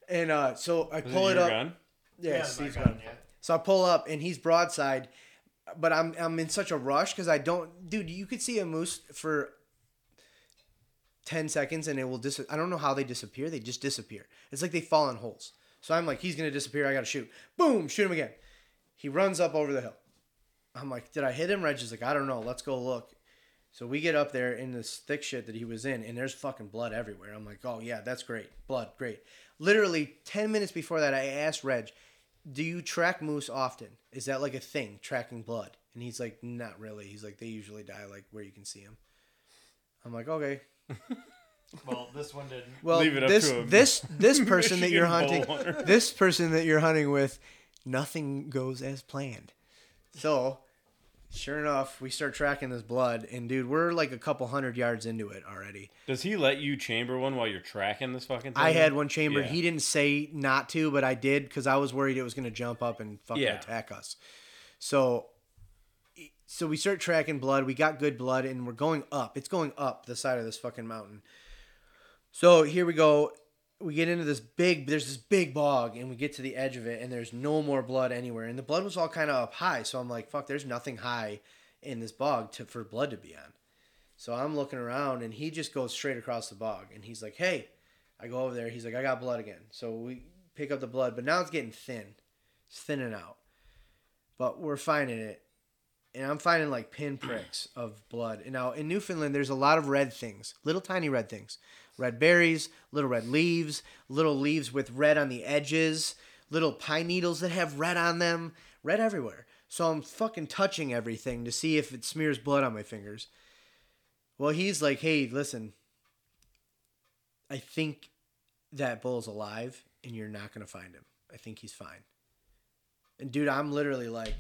and uh, so I Was pull it it, your up. gun? Yeah, Yeah, Steve's gun. gun, yeah. So I pull up, and he's broadside, but I'm I'm in such a rush because I don't, dude. You could see a moose for ten seconds, and it will dis. I don't know how they disappear. They just disappear. It's like they fall in holes. So I'm like, he's gonna disappear. I gotta shoot. Boom! Shoot him again. He runs up over the hill. I'm like, did I hit him? Reggie's like, I don't know. Let's go look. So we get up there in this thick shit that he was in, and there's fucking blood everywhere. I'm like, oh yeah, that's great. Blood, great. Literally 10 minutes before that, I asked Reg, do you track moose often? Is that like a thing, tracking blood? And he's like, not really. He's like, they usually die like where you can see them. I'm like, okay. (laughs) Well, this one didn't. Well, Leave it up this to him. this this (laughs) person that you're hunting, this person that you're hunting with, nothing goes as planned. So, sure enough, we start tracking this blood, and dude, we're like a couple hundred yards into it already. Does he let you chamber one while you're tracking this fucking thing? I had one chambered. Yeah. He didn't say not to, but I did because I was worried it was going to jump up and fucking Yeah. attack us. So, so we start tracking blood. We got good blood, and we're going up. It's going up the side of this fucking mountain. So here we go. We get into this big. There's this big bog, and we get to the edge of it, and there's no more blood anywhere. And the blood was all kind of up high. So I'm like, fuck. There's nothing high in this bog to for blood to be on. So I'm looking around, and he just goes straight across the bog, and he's like, hey. I go over there. He's like, I got blood again. So we pick up the blood, but now it's getting thin. It's thinning out. But we're finding it. And I'm finding like pinpricks of blood. And now in Newfoundland, there's a lot of red things, little tiny red things. Red berries, little red leaves, little leaves with red on the edges, little pine needles that have red on them, red everywhere. So I'm fucking touching everything to see if it smears blood on my fingers. Well, he's like, "Hey, listen. I think that bull's alive and you're not going to find him. I think he's fine." And dude, I'm literally like,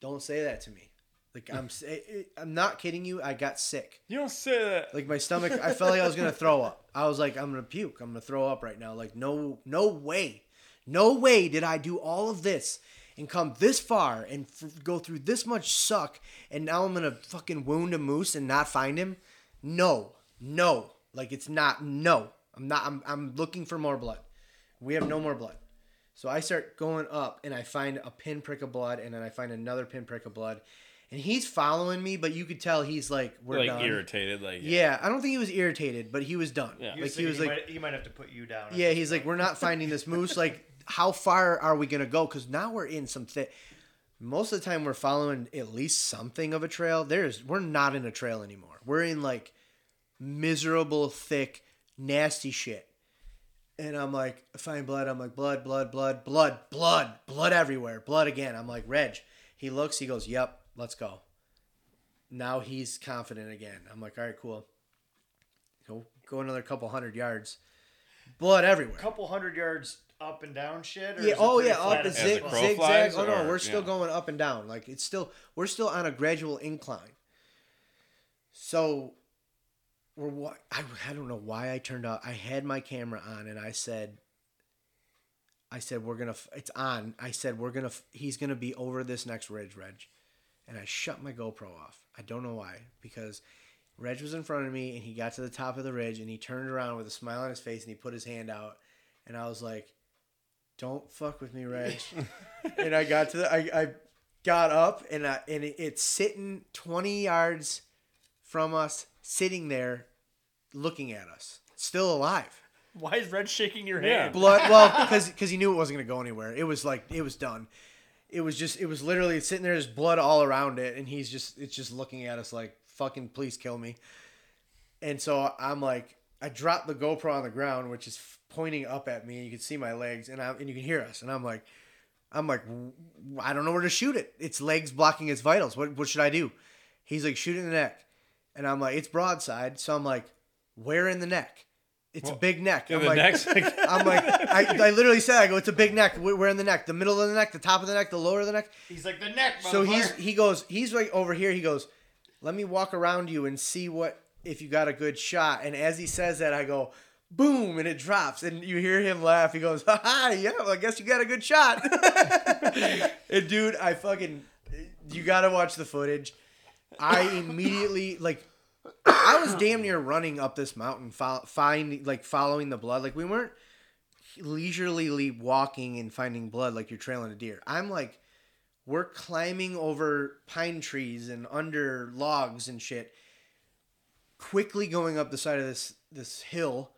"Don't say that to me." Like I'm I- I- eh, eh, I'm not kidding you. I got sick. You don't say that. Like my stomach, I felt like I was gonna throw up. I was like, I'm gonna puke. I'm gonna throw up right now. Like no, no way, no way did I do all of this and come this far and f- go through this much suck, and now I'm gonna fucking wound a moose and not find him. No, no, like it's not. No, I'm not. I'm I'm looking for more blood. We have no more blood. So I start going up and I find a pinprick of blood and then I find another pinprick of blood. And he's following me, but you could tell he's like, we're like done. irritated. Like Yeah, I don't think he was irritated, but he was done. Yeah. He Like he was thinking like, he, might, he might have to put you down. yeah, this he's like, we're not finding this moose. Like, (laughs) how far are we gonna go? Because now we're in some thick. Most of the time, we're following at least something of a trail. There's, we're not in a trail anymore. We're in like miserable, thick, nasty shit. And I'm like, I find blood. I'm like, blood, blood, blood, blood, blood, blood everywhere, blood again. I'm like, Reg. He looks. He goes, "Yep, let's go." Now he's confident again. I'm like, all right, cool. Go go another couple hundred yards. Blood everywhere. couple hundred yards up and down shit. Or Yeah. Oh yeah. Up and the zig, zigzag. Oh no, or- we're still yeah. going up and down. Like it's still we're still on a gradual incline. So we're what I, I don't know why I turned out. I had my camera on and I said. I said we're gonna. It's on. I said we're gonna. He's gonna be over this next ridge, Reg, and I shut my GoPro off. I don't know why because Reg was in front of me and he got to the top of the ridge and he turned around with a smile on his face and he put his hand out and I was like, "Don't fuck with me, Reg." (laughs) and I got to the, I, I got up and I, and it, it's sitting 20 yards from us, sitting there, looking at us, still alive. Why is Reg shaking your Yeah. hand? Blood, well, (laughs) because because he knew it wasn't gonna go anywhere. It was like it was done. It was just it was literally sitting there, there's blood all around it, and he's just it's just looking at us like fucking please kill me. And so I'm like, I dropped the GoPro on the ground, which is pointing up at me. You can see my legs, and I and you can hear us, and I'm like, I'm like, I don't know where to shoot it. Its legs blocking its vitals. What what should I do? He's like, shoot in the neck, and I'm like, it's broadside. So I'm like, where in the neck? It's a big neck. Yeah, I'm the like, next like, (laughs) I'm like, I, I literally said, I go, it's a big neck. We're we're in the neck, the middle of the neck, the top of the neck, the lower of the neck. He's like the neck. So he's he goes, he's like over here. He goes, let me walk around you and see what if you got a good shot. And as he says that, I go, boom, and it drops, and you hear him laugh. He goes, ha ha, yeah, well, I guess you got a good shot. (laughs) and dude, I fucking, you gotta watch the footage. I immediately like. I was damn near running up this mountain, fo- find like following the blood. Like we weren't leisurely walking and finding blood like you're trailing a deer. I'm like, we're climbing over pine trees and under logs and shit, quickly going up the side of this this hill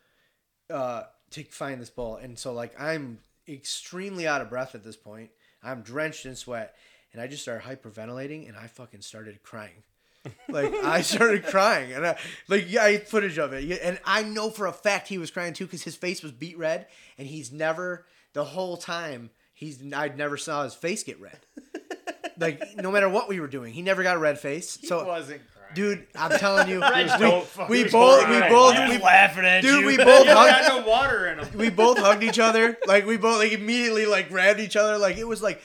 uh, to find this bull. And so like I'm extremely out of breath at this point. I'm drenched in sweat, and I just started hyperventilating, and I fucking started crying. Like I started crying, and I like yeah, I had footage of it, and I know for a fact he was crying too because his face was beet red, and he's never the whole time he's I'd never saw his face get red. like no matter what we were doing, he never got a red face. He So wasn't crying. dude, I'm telling you, (laughs) we, we both we both we, laughing at dude you. we both (laughs) hugged, got no water in him. we both hugged each other. Like we both like immediately like grabbed each other. Like it was like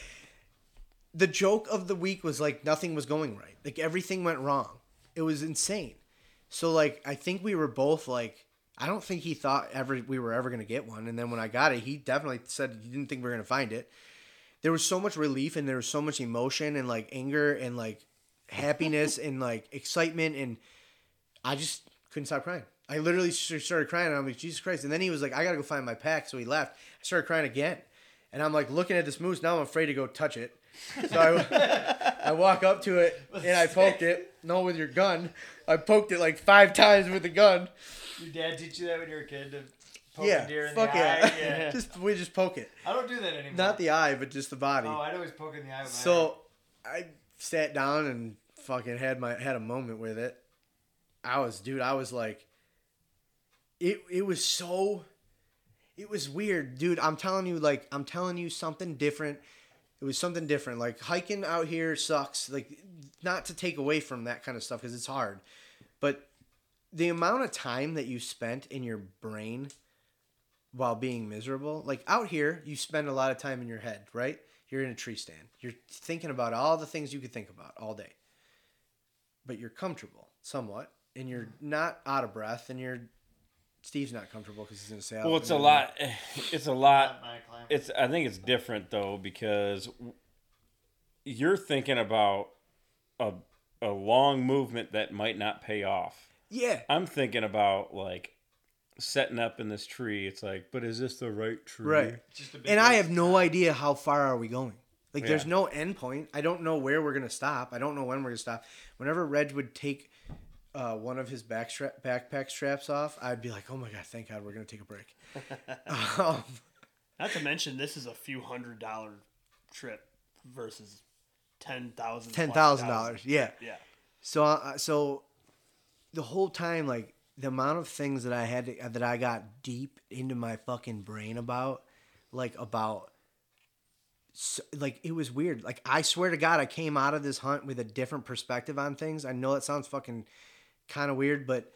the joke of the week was like nothing was going right. Like everything went wrong. It was insane. So like I think we were both like I don't think he thought ever we were ever gonna get one. And then when I got it, he definitely said he didn't think we were gonna find it. There was so much relief and there was so much emotion and like anger and like happiness (laughs) and like excitement and I just couldn't stop crying. I literally started crying, and I'm like, Jesus Christ! And then he was like, I gotta go find my pack, so he left. I started crying again, and I'm like looking at this moose. Now I'm afraid to go touch it. (laughs) So I, I walk up to it (laughs) and I poked it. No, with your gun. I poked it like five times with the gun. Your dad teach you that when you were a kid to poke yeah, a deer in fuck the yeah. eye? Yeah. (laughs) just we just poke it, I don't do that anymore. not the eye, but just the body. Oh, I'd always poke in the eye with my So I sat down and fucking had my had a moment with it. I was dude, I was like it it was so it was weird, dude. I'm telling you like I'm telling you something different It was something different. Like hiking out here sucks. Like not to take away from that kind of stuff because it's hard, but the amount of time that you spent in your brain while being miserable, like out here, you spend a lot of time in your head, right? You're in a tree stand. You're thinking about all the things you could think about all day. But you're comfortable somewhat, and you're not out of breath, and you're Steve's not comfortable because he's gonna say, Well, it's a lot. (sighs) It's a lot. Not my climb. It's. I think it's different though because you're thinking about a a long movement that might not pay off. Yeah, I'm thinking about like setting up in this tree. It's like, but is this the right tree? right. Just a And I have no idea how far are we going. Like, there's no end point. I don't know where we're gonna stop. I don't know when we're gonna stop. Whenever Reg would take uh, one of his back stra- backpack straps off, I'd be like, "Oh my god, thank God, we're gonna take a break." (laughs) um, Not to mention, this is a few hundred dollar trip versus ten thousand. ten thousand dollars, yeah. Yeah. So, uh, so the whole time, like the amount of things that I had to, that I got deep into my fucking brain about, like about, so, like it was weird. Like I swear to God, I came out of this hunt with a different perspective on things. I know that sounds fucking kind of weird, but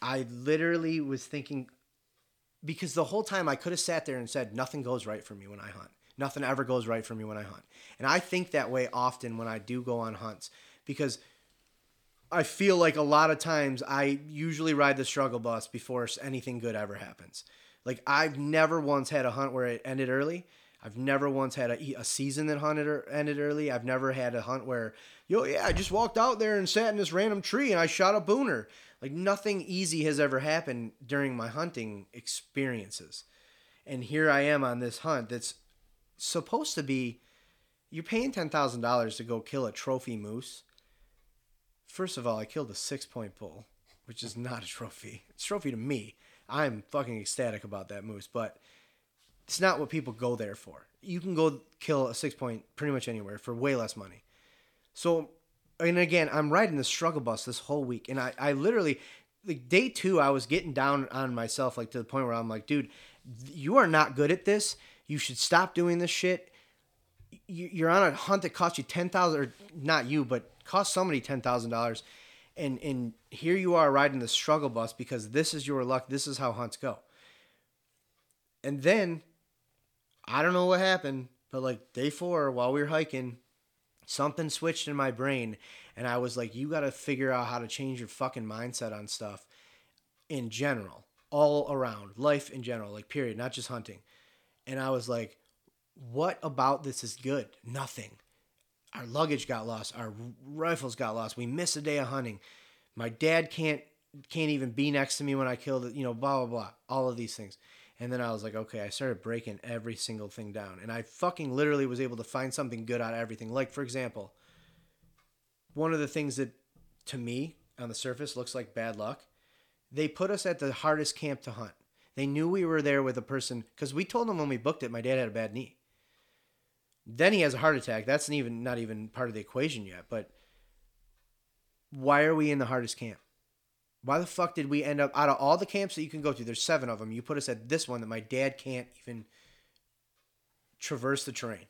I literally was thinking because the whole time I could have sat there and said nothing goes right for me when I hunt. Nothing ever goes right for me when I hunt. And I think that way often when I do go on hunts because I feel like a lot of times I usually ride the struggle bus before anything good ever happens. Like I've never once had a hunt where it ended early. I've never once had a, a season that hunted or ended early. I've never had a hunt where, yo, yeah, I just walked out there and sat in this random tree and I shot a booner. Like nothing easy has ever happened during my hunting experiences. And here I am on this hunt that's supposed to be you're paying $10,000 to go kill a trophy moose. First of all, I killed a six point bull, which is not a trophy. It's a trophy to me. I'm fucking ecstatic about that moose, but it's not what people go there for. You can go kill a six point pretty much anywhere for way less money. So, and again, I'm riding the struggle bus this whole week, and I, I literally, like day two, I was getting down on myself, like to the point where I'm like, dude, you are not good at this. You should stop doing this shit. You- You're on a hunt that cost you ten thousand, or not you, but cost somebody ten thousand dollars, and and here you are riding the struggle bus because this is your luck. This is how hunts go. And then, I don't know what happened, but like day four, while we were hiking, something switched in my brain, and I was like, you got to figure out how to change your fucking mindset on stuff in general, all around life in general, like period, not just hunting. And I was like, what about this is good? Nothing. Our luggage got lost. Our rifles got lost. We missed a day of hunting. My dad can't can't even be next to me when I killed it. You know, blah blah blah. All of these things. And then I was like, okay, I started breaking every single thing down, and I fucking literally was able to find something good out of everything. Like for example, one of the things that to me on the surface looks like bad luck. They put us at the hardest camp to hunt. They knew we were there with a person because we told them when we booked it, my dad had a bad knee. Then he has a heart attack. That's even not even part of the equation yet. But why are we in the hardest camp? Why the fuck did we end up out of all the camps that you can go to? There's seven of them. You put us at this one that my dad can't even traverse the terrain.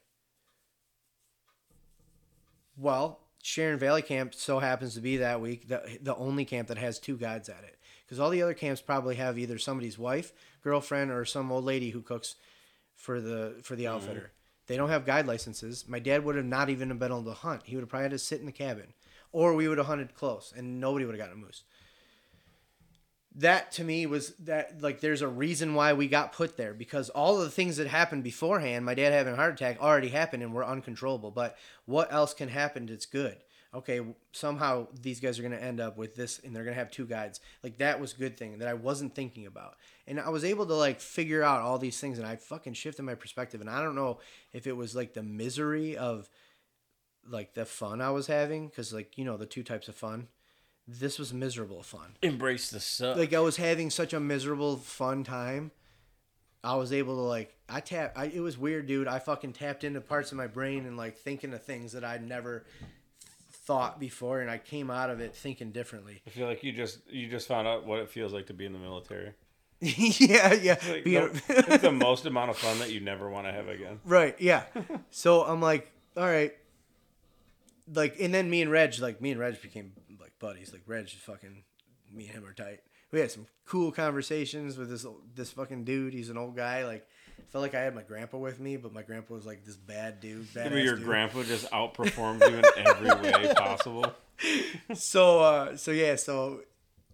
Well, Sharon Valley Camp so happens to be that week the the only camp that has two guides at it because all the other camps probably have either somebody's wife, girlfriend, or some old lady who cooks for the for the mm-hmm. outfitter. They don't have guide licenses. My dad would have not even been able to hunt. He would have probably had to sit in the cabin, or we would have hunted close, and nobody would have gotten a moose. That to me was that like there's a reason why we got put there because all of the things that happened beforehand, my dad having a heart attack already happened and were uncontrollable. But what else can happen that's good? Okay, somehow these guys are going to end up with this and they're going to have two guides. Like that was a good thing that I wasn't thinking about. And I was able to like figure out all these things and I fucking shifted my perspective and I don't know if it was like the misery of like the fun I was having cuz like you know the two types of fun. This was miserable fun Embrace the suck. like I was having such a miserable fun time. I was able to like I tap. I, it was weird, dude. I fucking tapped into parts of my brain and like thinking of things that I'd never thought before, and I came out of it thinking differently. I feel like you just you just found out what it feels like to be in the military. (laughs) yeah, yeah. Like, Being- the, it's the most amount of fun that you never want to have again. (laughs) Right, yeah. so I'm like, all right. Like, and then me and Reg, like, me and Reg became like buddies. Like, Reg, fucking, me and him are tight. We had some cool conversations with this this fucking dude. He's an old guy. Like, felt like I had my grandpa with me, but my grandpa was like this bad dude. Your grandpa just (laughs) outperformed you in every way (laughs) possible. so uh so yeah so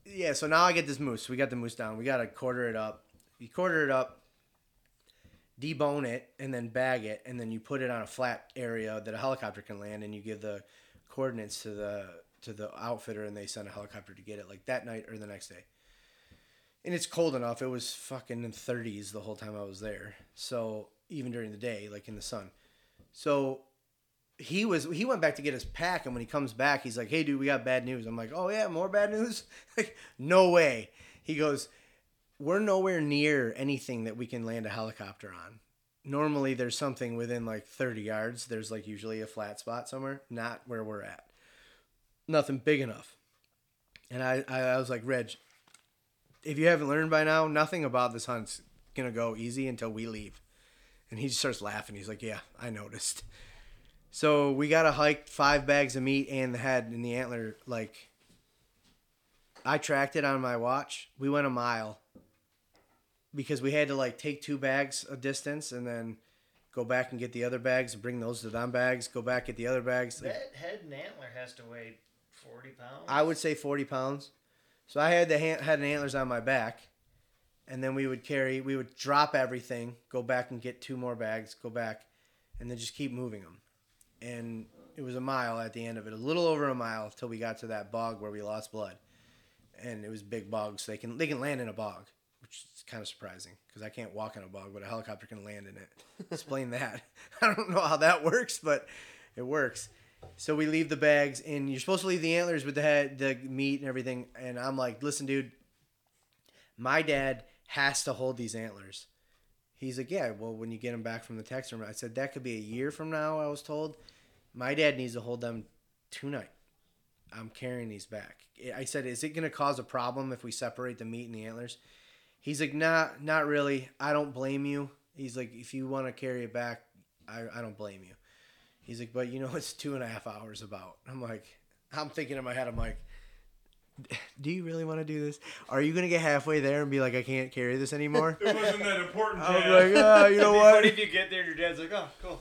yeah so now i get this moose we got the moose down we gotta quarter it up you quarter it up debone it and then bag it and then you put it on a flat area that a helicopter can land and you give the coordinates to the to the outfitter and they send a helicopter to get it like that night or the next day. And it's cold enough. It was fucking in 30s the whole time i was there. So even during the day like in the sun. So he was he went back to get his pack and when he comes back he's like hey dude we got bad news. I'm like oh yeah more bad news? (laughs) Like no way. He goes we're nowhere near anything that we can land a helicopter on. Normally there's something within like 30 yards. There's like usually a flat spot somewhere not where we're at nothing big enough and i i, was like reg if you haven't learned by now nothing about this hunt's gonna go easy until we leave and he just starts laughing he's like yeah i noticed so we got to hike five bags of meat and the head and the antler. Like, I tracked it on my watch. We went a mile because we had to like take two bags a distance and then go back and get the other bags and bring those to them bags. Go back get the other bags. That head and antler has to weigh 40 pounds. I would say forty pounds. So I had the ha- head and antlers on my back, and then we would carry. We would drop everything, go back and get two more bags, go back, and then just keep moving them and it was a mile at the end of it, a little over a mile till we got to that bog where we lost blood, and it was big bog, so they can they can land in a bog, which is kind of surprising because I can't walk in a bog, but a helicopter can land in it. Explain that. (laughs) I don't know how that works, but it works. So we leave the bags, and you're supposed to leave the antlers with the head, the meat, and everything. And I'm like, listen, dude, my dad has to hold these antlers. He's like, yeah, well, when you get them back from the taxidermy, I said that could be a year from now. I was told, my dad needs to hold them tonight. I'm carrying these back. I said, is it going to cause a problem if we separate the meat and the antlers? He's like, nah, not really. I don't blame you. He's like, if you want to carry it back, I, I don't blame you. He's like, but you know, it's two and a half hours about. I'm like, I'm thinking in my head, I'm like, do you really want to do this? Are you going to get halfway there and be like, I can't carry this anymore? It wasn't that important. (laughs) I'm like, oh, you know It'd (laughs) what? funny if you get there and your dad's like, oh, cool.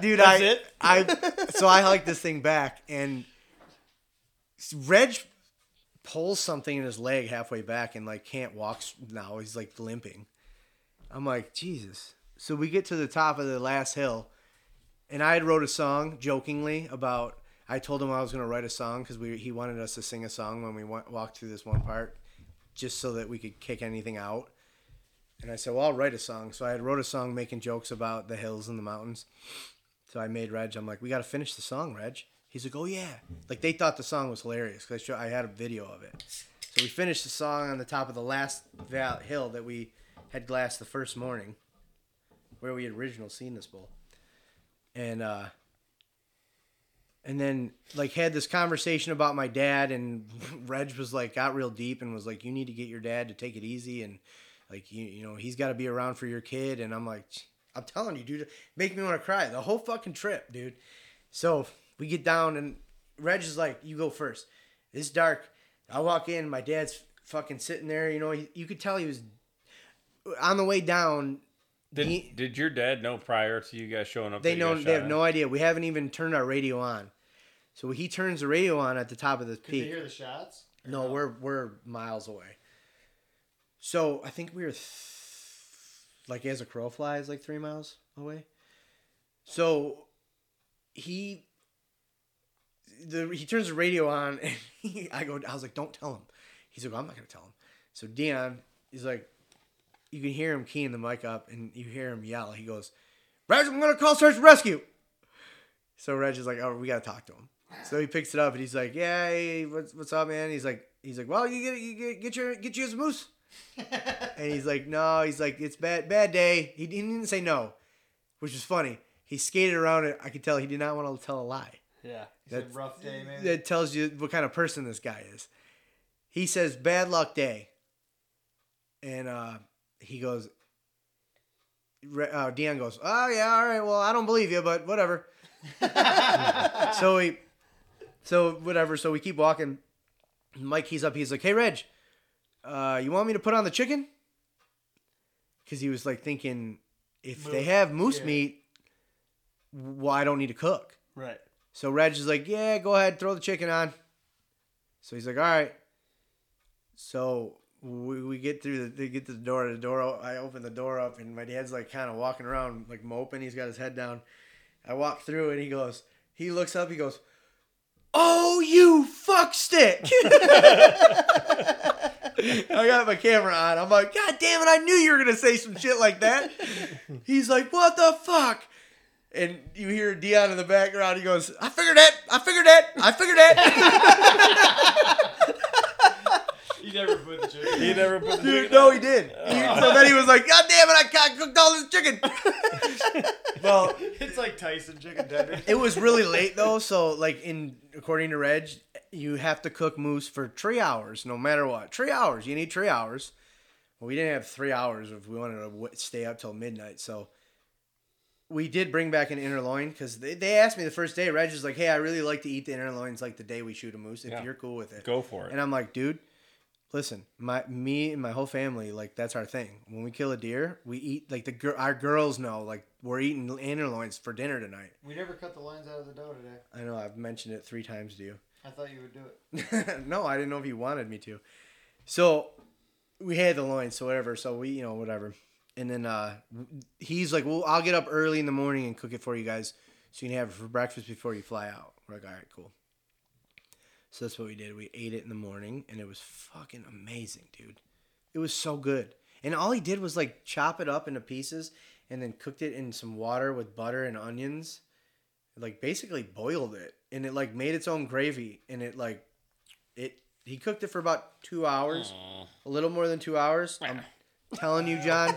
dude, (laughs) I, it? I, so I hiked this thing back, and Reg pulls something in his leg halfway back and like can't walk now. He's like limping. I'm like, Jesus. So we get to the top of the last hill, and I had wrote a song jokingly about. I told him I was going to write a song because we he wanted us to sing a song when we went, walked through this one part, just so that we could kick anything out. And I said, well, I'll write a song. So I had wrote a song making jokes about the hills and the mountains. So I made Reg. I'm like, we got to finish the song, Reg. He's like, oh yeah. Like they thought the song was hilarious because I, I had a video of it. So we finished the song on the top of the last hill that we had glassed the first morning, where we had original seen this bull, and uh, and then like had this conversation about my dad, and (laughs) Reg was like got real deep and was like, you need to get your dad to take it easy and like you you know he's got to be around for your kid, and I'm like, I'm telling you, dude, make me want to cry the whole fucking trip, dude. So we get down and Reg is like, you go first. It's dark. I walk in. My dad's fucking sitting there. You know, he, you could tell he was on the way down. Did, he- did your dad know prior to you guys showing up? they know. They have at? no idea. We haven't even turned our radio on. So he turns the radio on at the top of the Could they peak. hear the shots? Or No, we're we're miles away. So I think we were th- like as a crow flies, like three miles away. So he the he turns the radio on (laughs) and he, I go I was like, don't tell him. He's like, I'm not gonna tell him. So Dion, he's like, you can hear him keying the mic up and you hear him yell. He goes, Reg, I'm gonna call search and rescue. So Reg is like, oh, we gotta talk to him. So he picks it up and he's like, yeah, hey, what's what's up, man? He's like, he's like, well, you get you get get your get you a moose. (laughs) and he's like, no, he's like, it's bad bad day. He he didn't say no, which was funny. He skated around it. I could tell he did not want to tell a lie. Yeah. He said That's- rough day, man. That tells you what kind of person this guy is. He says, bad luck day. and uh, he goes. Re- Uh, Dion goes, oh yeah, all right. Well, I don't believe you, but whatever. (laughs) so we, so whatever. So we keep walking. Mike, he's up. He's like, hey, Reg, uh, you want me to put on the chicken? Because he was like thinking, if they have moose yeah. meat, well, I don't need to cook. Right. So Reg is like, yeah, go ahead, throw the chicken on. So he's like, all right. So we, we get through the they get to the door. The door I open the door up, and my dad's like kind of walking around like moping. He's got his head down. I walk through, and he goes, he looks up, he goes, "Oh, you fuck stick!" (laughs) I got my camera on. I'm like, God damn it! I knew you were gonna say some shit like that. He's like, "What the fuck?" And you hear Dion in the background. He goes, "I figured that. I figured that. I figured that." (laughs) You never put the chicken. He never put the Dude, chicken no, he did. He- (laughs) oh. so then he was like, "God damn it! I can't cooked all this chicken." (laughs) well, It's like Tyson chicken tenders. (laughs) it was really late though. So like in according to Reg, you have to cook moose for three hours, no matter what. Three hours. You need three hours. Well, we didn't have three hours if we wanted to w- stay up till midnight. So we did bring back an inner loin because they, they asked me the first day. Reg was like, "Hey, I really like to eat the inner loins like the day we shoot a moose. If Yeah. you're cool with it." Go for it. And I'm like, dude, listen, my me and my whole family, like that's our thing. When we kill a deer, we eat like the gir- our girls know, like we're eating inner loins for dinner tonight. We never cut the lines out of the doe today. I know I've mentioned it three times to you. (laughs) I thought you would do it. no, I didn't know if you wanted me to. So we had the loins, so whatever. So we, you know, whatever. And then uh, he's like, "Well, I'll get up early in the morning and cook it for you guys, so you can have it for breakfast before you fly out." We're like, "All right, cool." So that's what we did. We ate it in the morning, and it was fucking amazing, dude. It was so good. And all he did was like chop it up into pieces, and then cooked it in some water with butter and onions. Like basically boiled it, and it like made its own gravy, and it like it. He cooked it for about two hours, a little more than two hours. I'm (laughs) telling you, John.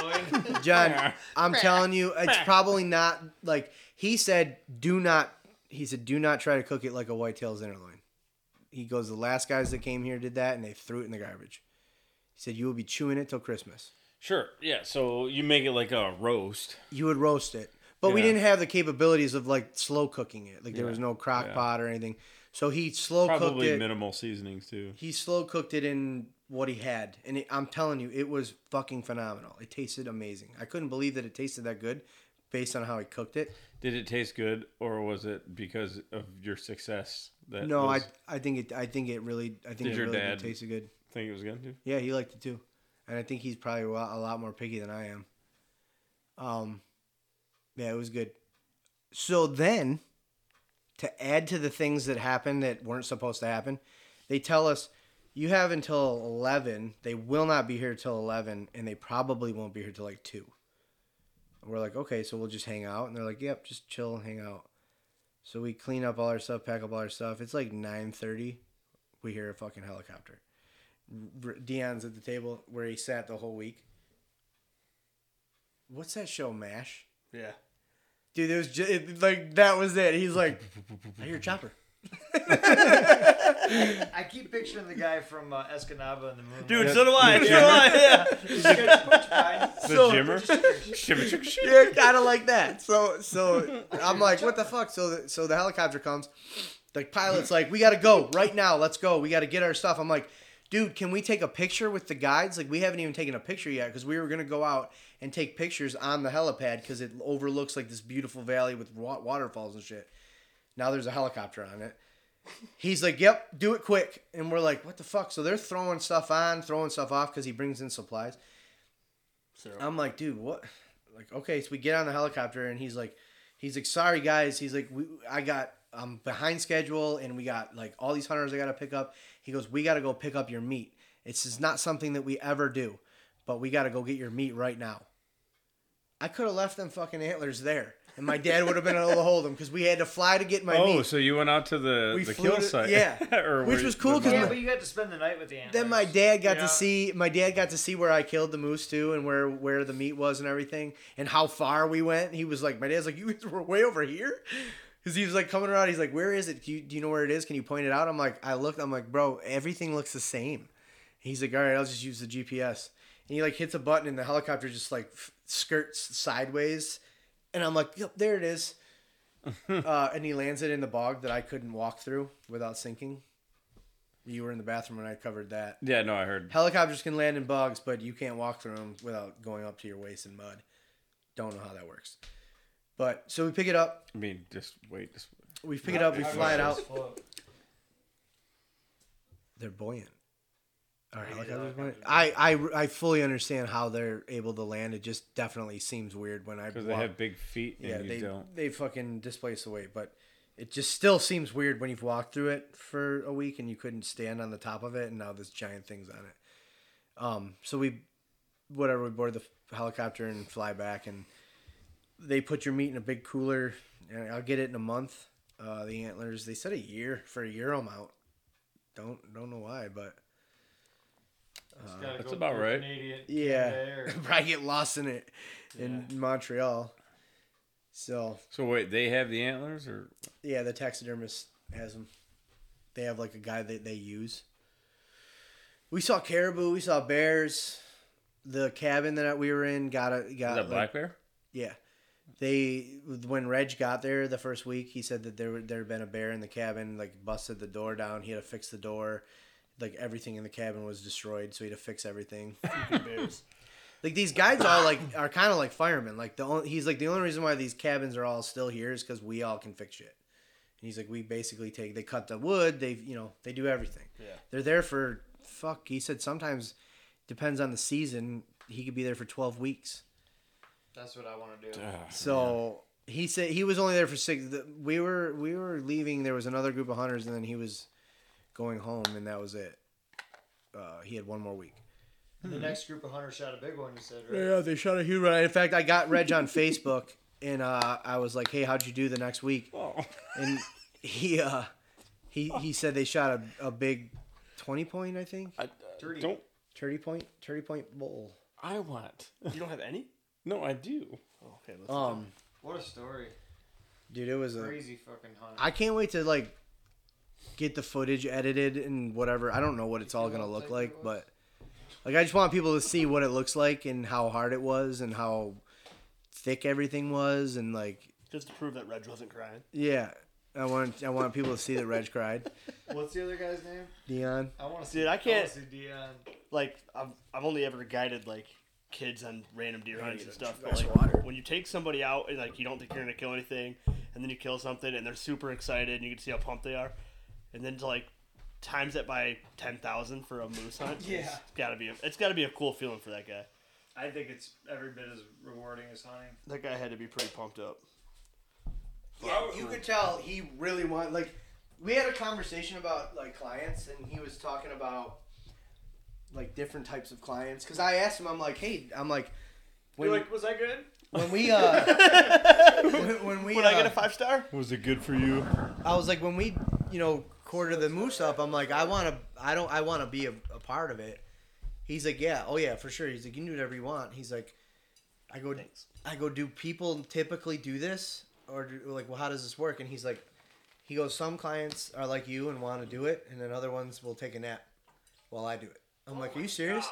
(laughs) John, I'm telling you, it's probably not like he said. Do not. He said, do not try to cook it like a whitetail's innerloin. He goes, the last guys that came here did that, and they threw it in the garbage. He said, you will be chewing it till Christmas. Sure. Yeah. So you make it like a roast. You would roast it, but we didn't have the capabilities of like slow cooking it. Like there Yeah. was no crock Yeah. pot or anything. So he slow cooked Probably it. minimal seasonings too. he slow cooked it in what he had, and it, I'm telling you, it was fucking phenomenal. It tasted amazing. I couldn't believe that it tasted that good, based on how he cooked it. Did it taste good, or was it because of your success? That No, was, I I think it I think it really I think it your really dad- tasted good. think it was good too. Yeah, he liked it too, and I think he's probably a lot, a lot more picky than I am. Um, yeah, it was good. So then, to add to the things that happened that weren't supposed to happen, they tell us you have until eleven. They will not be here till eleven, and they probably won't be here till like two. And we're like, okay, so we'll just hang out, and they're like, yep, just chill and hang out. So we clean up all our stuff, pack up all our stuff. It's like nine thirty. We hear a fucking helicopter. Dion's at the table where he sat the whole week. What's that show, Mash? Yeah. Dude, it was just it, like that was it. He's like, (laughs) I hear a chopper. I keep picturing the guy from uh, Escanaba and the Moon. Dude, so do I. So do I. Yeah. The So- Jimmer. Shimmer, shimmer, shimmer. yeah, kind of like that. So, so I'm like, what the fuck? So, the, so the helicopter comes. The pilot's like, we got to go right now. Let's go. We got to get our stuff. I'm like, dude, can we take a picture with the guides? Like, we haven't even taken a picture yet because we were gonna go out and take pictures on the helipad because it overlooks like this beautiful valley with wa- waterfalls and shit. Now there's a helicopter on it. He's like, "Yep, do it quick," and we're like, "What the fuck?" So they're throwing stuff on, throwing stuff off because he brings in supplies. So, I'm like, dude, what? Like, okay, so we get on the helicopter, and he's like, he's like, sorry guys, he's like, we, I got, I'm behind schedule, and we got like all these hunters I got to pick up. He goes, we got to go pick up your meat. It's just not something that we ever do, but we got to go get your meat right now. I could have left them fucking antlers there, and my dad would have been able to hold them because we had to fly to get my moose. Oh, meat. so you went out to the We the kill to- site, yeah. (laughs) or Which were- was cool 'cause Yeah, but you got to spend the night with the antlers. Then my dad got Yeah. to see my dad got to see where I killed the moose too, and where where the meat was and everything, and how far we went. He was like, my dad's like, you guys were way over here, because he was like coming around. He's like, where is it? Do you, do you know where it is? Can you point it out? I'm like, I looked. I'm like, bro, everything looks the same. He's like, all right, I'll just use the GPS. And he like hits a button and the helicopter just like f- skirts sideways. And I'm like, yep, there it is. (laughs) uh, and he lands it in the bog that I couldn't walk through without sinking. You were in the bathroom when I covered that. Yeah, no, I heard. Helicopters can land in bogs, but you can't walk through them without going up to your waist in mud. Don't know how that works. But so we pick it up. I mean, just wait. Just We pick it up. We fly it out. Float. They're buoyant. Our helicopters the buoyant. I, I I fully understand how they're able to land. It just definitely seems weird when I because they walk- have big feet and yeah you they don't. they fucking displace the weight, but it just still seems weird when you've walked through it for a week and you couldn't stand on the top of it, and now this giant thing's on it. Um, so we, whatever, we board the helicopter and fly back, and they put your meat in a big cooler, and I'll get it in a month. Uh, the antlers, they said a year for a euro mount. Don't don't know why, but Just uh, gotta That's go about right. Canadian, yeah, Canada (laughs) Air. probably get lost in it in Montreal. So So wait, they have the antlers, or Yeah, the taxidermist has them. They have like a guy that they use. We saw caribou. We saw bears. The cabin that we were in got a got that like- black bear? yeah. They when Reg got there the first week, he said that there were- there had been a bear in the cabin, like busted the door down. He had to fix the door. Like everything in the cabin was destroyed, so he had to fix everything. (laughs) Like these guys all like are kind of like firemen. Like the only, he's like the only reason why these cabins are all still here is because we all can fix shit. And he's like, we basically take they cut the wood. They you know they do everything. Yeah. They're there for fuck. He said sometimes depends on the season. He could be there for twelve weeks. That's what I want to do. So he said he was only there for six. the- We were we were leaving. There was another group of hunters, and then he was going home, and that was it. Uh, he had one more week. And The next group of hunters shot a big one. You said right? Yeah, they shot a huge one. In fact, I got Reg on (laughs) Facebook, and uh, I was like, "Hey, how'd you do the next week?" Oh, And he uh, he he said they shot a, a big twenty point, I think, I, Dirty. don't. thirty point, thirty point bowl. I want. You don't have any? No, I do. Oh, okay, let's Um, What a story! dude, it was a. Crazy fucking hunt. I can't wait to like get the footage edited and whatever. I don't know what it's all gonna look like, but like I just want people to see what it looks like and how hard it was and how thick everything was and like just to prove that Reg wasn't crying. yeah. I want I want people to see that Reg cried. (laughs) What's the other guy's name? Dion. I want to see. Dude, I can't- wanna see Dion. Like I've I've only ever guided like kids on random deer hunts and stuff. But like water. when you take somebody out and like you don't think you're gonna kill anything, and then you kill something and they're super excited and you can see how pumped they are, and then to like times that by ten thousand for a moose hunt. (laughs) Yeah. it's gotta be a, it's gotta be a cool feeling for that guy. I think it's every bit as rewarding as hunting. That guy had to be pretty pumped up. Yeah, you could tell he really wanted. like we had a conversation about like clients and he was talking about like different types of clients because I asked him I'm like hey I'm like when, You're like, was I good? when we (laughs) uh (laughs) when, when we Would I uh, get a five star? Was it good for you? I was like when we you know quarter of the moose up I'm like I want to I don't I want to be a, a part of it he's like yeah oh yeah for sure he's like you can do whatever you want he's like I go Thanks. I go, do people typically do this, or do, like, well, how does this work? And he's like, he goes, some clients are like you and want to do it, and then other ones will take a nap while I do it. I'm oh like, are you serious?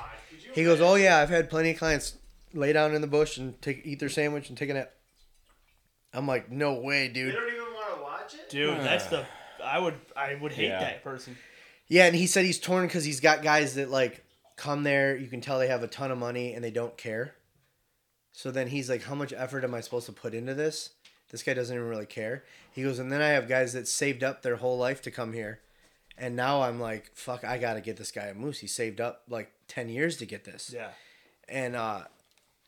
He goes, oh yeah, I've had plenty of clients lay down in the bush and take eat their sandwich and take a nap. I'm like, no way, They dude. don't even want to watch it. Dude, that's the I would I would hate Yeah. that person. Yeah, and he said he's torn because he's got guys that like come there. You can tell they have a ton of money and they don't care. So then he's like, "How much effort am I supposed to put into this?" This guy doesn't even really care. He goes, and then I have guys that saved up their whole life to come here, and now I'm like, "Fuck, I gotta get this guy a moose." He saved up like ten years to get this, Yeah. and uh,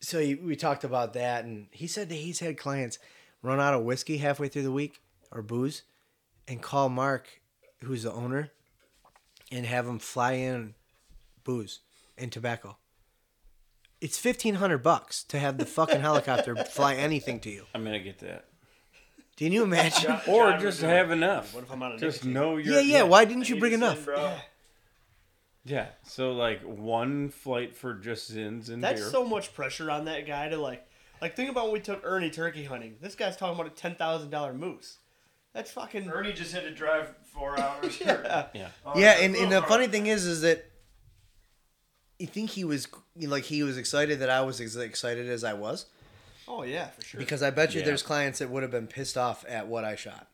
so he, we talked about that, and he said that he's had clients run out of whiskey halfway through the week or booze, and call Mark, who's the owner, and have him fly in booze and tobacco. It's fifteen hundred bucks to have the fucking helicopter (laughs) fly anything to you. I'm gonna get that. Can you imagine? (laughs) Or just have enough. What if I'm on a Just nicotine? know you're. Yeah, yeah. Why didn't you bring enough? bro. Yeah. So like one flight for just Zyns and That's deer. so much pressure on that guy to like, like think about when we took Ernie turkey hunting. This guy's talking about a ten thousand dollar moose. That's fucking. Ernie just had to drive four hours. (laughs) Yeah. yeah. Oh, Yeah, and, and the funny thing is, is that you think he was like he was excited that I was as excited as I was? Oh yeah, for sure. Because I bet you Yeah. there's clients that would have been pissed off at what I shot.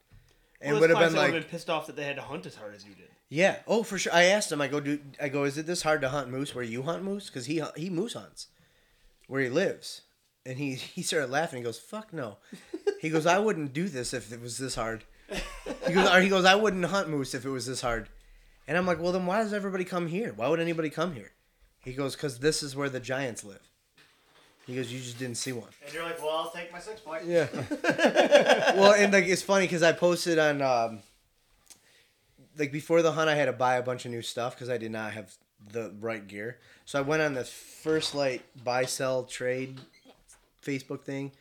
And well, would have been like, been pissed off that they had to hunt as hard as you did. yeah, oh for sure. I asked him. I go, do I go? Is it this hard to hunt moose where you hunt moose? Because he he moose hunts where he lives, and he (laughs) he started laughing. He goes, "Fuck no." (laughs) He goes, "I wouldn't do this if it was this hard." He goes, or he goes, "I wouldn't hunt moose if it was this hard." And I'm like, "Well, then why does everybody come here? Why would anybody come here?" He goes, "Cause this is where the giants live." He goes, "You just didn't see one." And you're like, well, I'll take my six point. Yeah. (laughs) well, and like it's funny because I posted on um, like before the hunt, I had to buy a bunch of new stuff because I did not have the right gear. So I went on this First Lite buy sell trade Facebook thing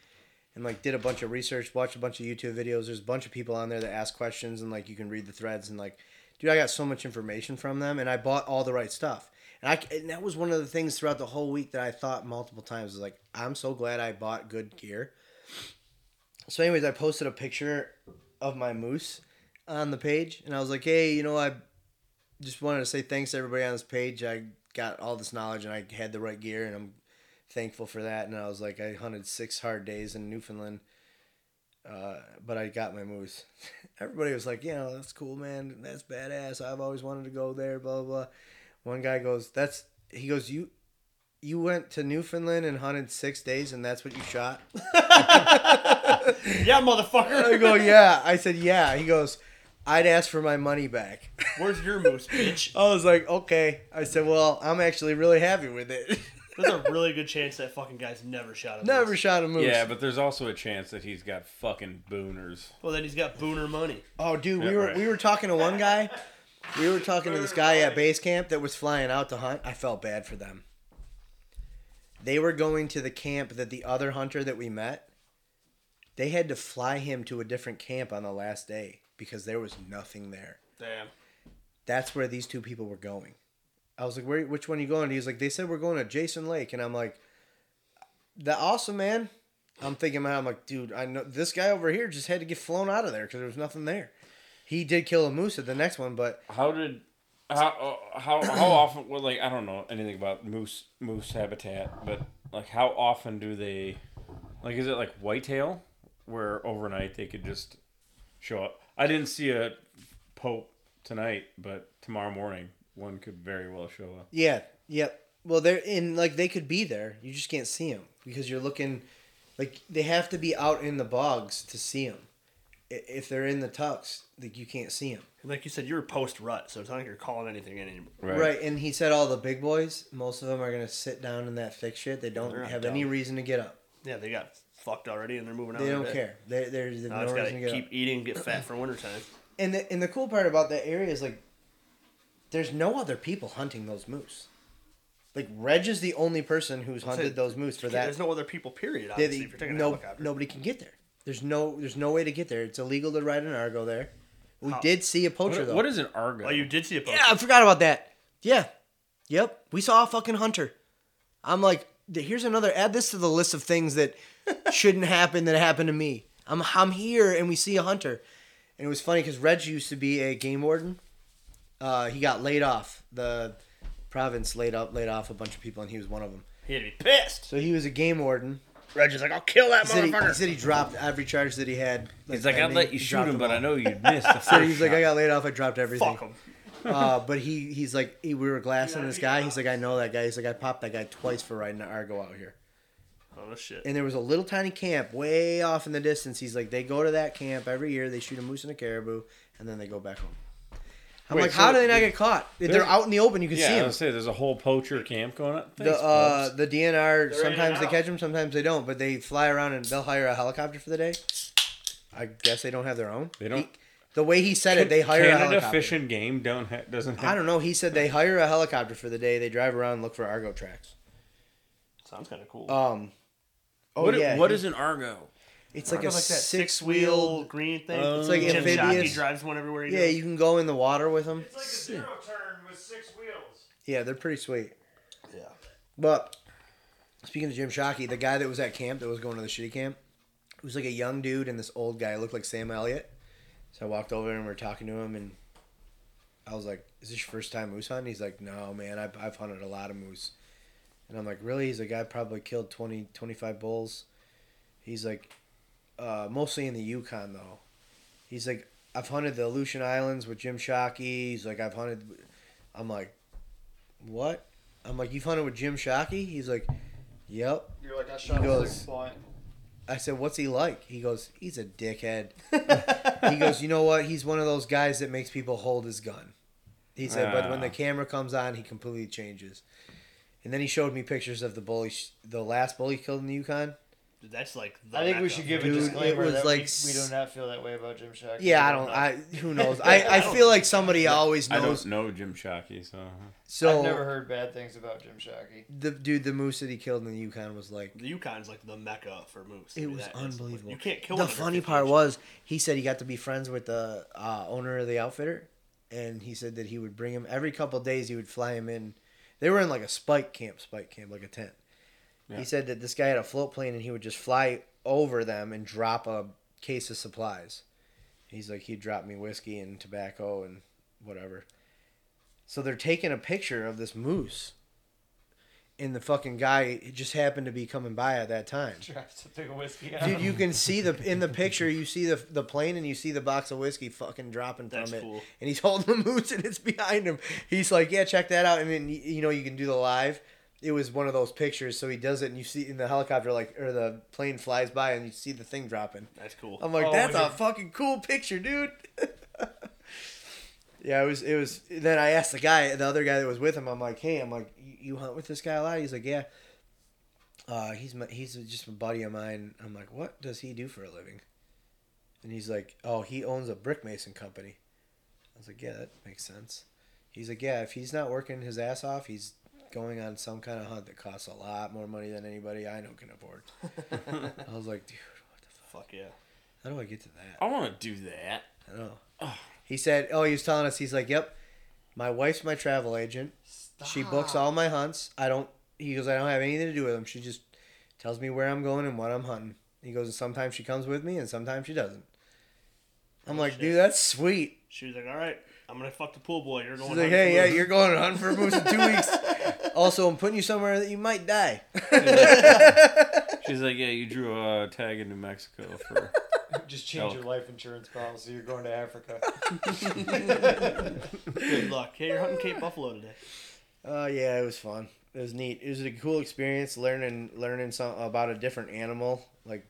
and like did a bunch of research, watched a bunch of YouTube videos. There's a bunch of people on there that ask questions and like you can read the threads and like, dude, I got so much information from them and I bought all the right stuff. And I and that was one of the things throughout the whole week that I thought multiple times was like, I'm so glad I bought good gear. So, anyways, I posted a picture of my moose on the page, and I was like, "Hey, you know, I just wanted to say thanks to everybody on this page. I got all this knowledge, and I had the right gear, and I'm thankful for that." And I was like, "I hunted six hard days in Newfoundland, uh, but I got my moose." (laughs) Everybody was like, "You know, that's cool, man. That's badass. I've always wanted to go there." Blah blah. blah. One guy goes, "That's," he goes, "You." You went to Newfoundland and hunted six days, and that's what you shot. (laughs) Yeah, motherfucker. I go, yeah. I said, yeah. He goes, I'd ask for my money back. Where's your moose, bitch? (laughs) I was like, okay. I said, well, I'm actually really happy with it. There's a really good chance that fucking guy's never shot a Never shot a moose. Yeah, but there's also a chance that he's got fucking booners. Well, then he's got booner money. Oh, dude, we Yeah, were right. we were talking to one guy. We were talking to this guy at base camp that was flying out to hunt. I felt bad for them. They were going to the camp that the other hunter that we met. They had to fly him to a different camp on the last day because there was nothing there. Damn. that's where these two people were going. I was like, "Where? Which one are you going?" He was like, "They said we're going to Jason Lake," and I'm like, "That awesome, man." I'm thinking, man, I'm like, dude, I know this guy over here just had to get flown out of there because there was nothing there. He did kill a moose at the next one, but How did how uh, how how (clears throat) often? Well, like I don't know anything about moose moose habitat, but like how often do they? Like, is it like whitetail, where overnight they could just show up? I didn't see a pope tonight, but tomorrow morning one could very well show up. yeah, yep. Well, they're in like they could be there. You just can't see them because you're looking. Like they have to be out in the bogs to see them. If they're in the tucks, like you can't see them. Like you said, you were post rut, so it's not like you're calling anything in anymore. Right. and he said all the big boys, most of them are gonna sit down in that thick shit. They don't They're not have any reason to get up. Yeah, they got fucked already and they're moving out. They don't bed. care. They there's Now no I just reason gotta to get keep up. eating, get fat for wintertime. And the and the cool part about that area is like, there's no other people hunting those moose. Like Reg is the only person who's hunted it. those moose for Yeah, that. There's no other people. Period. Obviously, they- if you're taking a no, helicopter. nobody can get there. There's no there's no way to get there. It's illegal to ride an Argo there. We How- did see a poacher What, though. what is an argo? Oh, you did see a poacher. Yeah, I forgot about that. Yeah. Yep. We saw a fucking hunter. I'm like, here's another add this to the list of things that (laughs) shouldn't happen that happened to me. I'm I'm here and we see a hunter. And it was funny because Reg used to be a game warden. Uh, he got laid off. The province laid up laid off a bunch of people and he was one of them. He had to be pissed. So he was a game warden. Reggie's like, I'll kill that He said he, he motherfucker. said he dropped every charge that he had. He's like, I'd pending. let you He shoot dropped him, them but I all. know you'd miss the (laughs) first So he's like, shot. I got laid off. I dropped everything. Fuck him. uh, but he he's like he, we were glassing this guy. He's like I know that guy. He's like I popped that guy twice for riding an Argo out here. Oh shit. And there was a little tiny camp way off in the distance. He's like they go to that camp every year. They shoot a moose and a caribou, and then they go back home. I'm Wait, like, so how do they not get caught? They're out in the open. You can yeah, see I them. was say there's a whole poacher camp going on. Thanks, The uh, Pubs. the DNR They're in sometimes and they out. catch them, sometimes they don't. But they fly around and they'll hire a helicopter for the day. I guess they don't have their own. They don't- He- the way he said it, they hire a Canada helicopter. Fish and Game don't ha- doesn't. Have, I don't know. He said they hire a helicopter for the day. They drive around and look for Argo tracks. Sounds kind of cool. Um. Oh What, yeah. what he- is an Argo? Uh, it's like a Remember, that six six-wheel wheel. green thing. It's like Jim amphibious. Shockey drives one everywhere. He goes. Yeah, goes. you can go in the water with them. It's like a zero turn with six wheels. Yeah, they're pretty sweet. Yeah. But speaking of Jim Shockey, the guy that was at camp that was going to the shitty camp, it was like a young dude and this old guy looked like Sam Elliott. So I walked over and we were talking to him and I was like, "Is this your first time moose hunting?" He's like, "No, man. I've I've hunted a lot of moose." And I'm like, "Really?" He's like, "I probably killed 20, 25 bulls." He's like, uh, "Mostly in the Yukon though." He's like, "I've hunted the Aleutian Islands with Jim Shockey." He's like, "I've hunted." I'm like, "What?" I'm like, "You've hunted with Jim Shockey?" He's like, "Yep." You're like, I shot He a goes- six point. I said, "What's he like?" He goes, "He's a dickhead." (laughs) he goes, "You know what? He's one of those guys that makes people hold his gun." He said, "But when the Ah. camera comes on, he completely changes." And then he showed me pictures of the bully, the last bully killed in the Yukon. Dude, that's like. The I think we should give Dude, a it disclaimer was that like we, s- we do not feel that way about Jim Shack. Yeah, I don't. I who (laughs) knows? I, I feel like somebody always knows. I knows. don't know Jim Shockey, so So I've never heard bad things about Jim Shockey. the dude, the moose that he killed in the Yukon was like The Yukon's like the mecca for moose. I It mean, was that is- unbelievable. you can't kill the under funny 50 part inches. was he said he got to be friends with the uh, owner of the outfitter and he said that he would bring him every couple of days he would fly him in they were in like a spike camp spike camp like a tent Yeah. he said that this guy had a float plane and he would just fly over them and drop a case of supplies he's like he'd drop me whiskey and tobacco and whatever so they're taking a picture of this moose and the fucking guy just happened to be coming by at that time (laughs) Drops a big whiskey on Dude, you can see the in the (laughs) picture. You see the the plane, and you see the box of whiskey fucking dropping from That's it. cool. And he's (laughs) holding the moose, and it's behind him. He's like, "Yeah, check that out." And then y- you know you can do the live. It was one of those pictures, so he does it, and you see in the helicopter, like or the plane flies by, and you see the thing dropping. That's cool. I'm like, Oh, that's when a fucking cool picture, dude. (laughs) yeah, it was. It was. Then I asked the guy, the other guy that was with him. I'm like, hey, I'm like, you you hunt with this guy a lot? He's like, yeah. Uh, he's my, he's just a buddy of mine. I'm like, what does he do for a living? And he's like, oh, he owns a brick mason company. I was like, yeah, that makes sense. He's like, yeah, if he's not working his ass off, he's going on some kind of hunt that costs a lot more money than anybody I know can afford. (laughs) I was like, dude, what the fuck? Fuck yeah. How do I get to that? I want to do that. I know. He said, "Oh, he was telling us. He's like, yep, my wife's my travel agent. She books all my hunts. I don't. He goes, I don't have anything to do with them. She just tells me where I'm going and what I'm hunting. He goes, and sometimes she comes with me, and sometimes she doesn't. I'm like, shit. dude, that's sweet. She was like, all right, I'm going to fuck the pool boy. You're going She's like, hey, for yeah, you're going hunting for moose in two weeks. (laughs) Also, I'm putting you somewhere that you might die. (laughs) She's like, yeah, you drew a tag in New Mexico for. (laughs) Just change your life insurance policy. You're going to Africa. (laughs) Good luck. Hey, you're hunting Cape Buffalo today. Oh yeah, it was fun. It was neat. It was a cool experience learning learning some about a different animal, like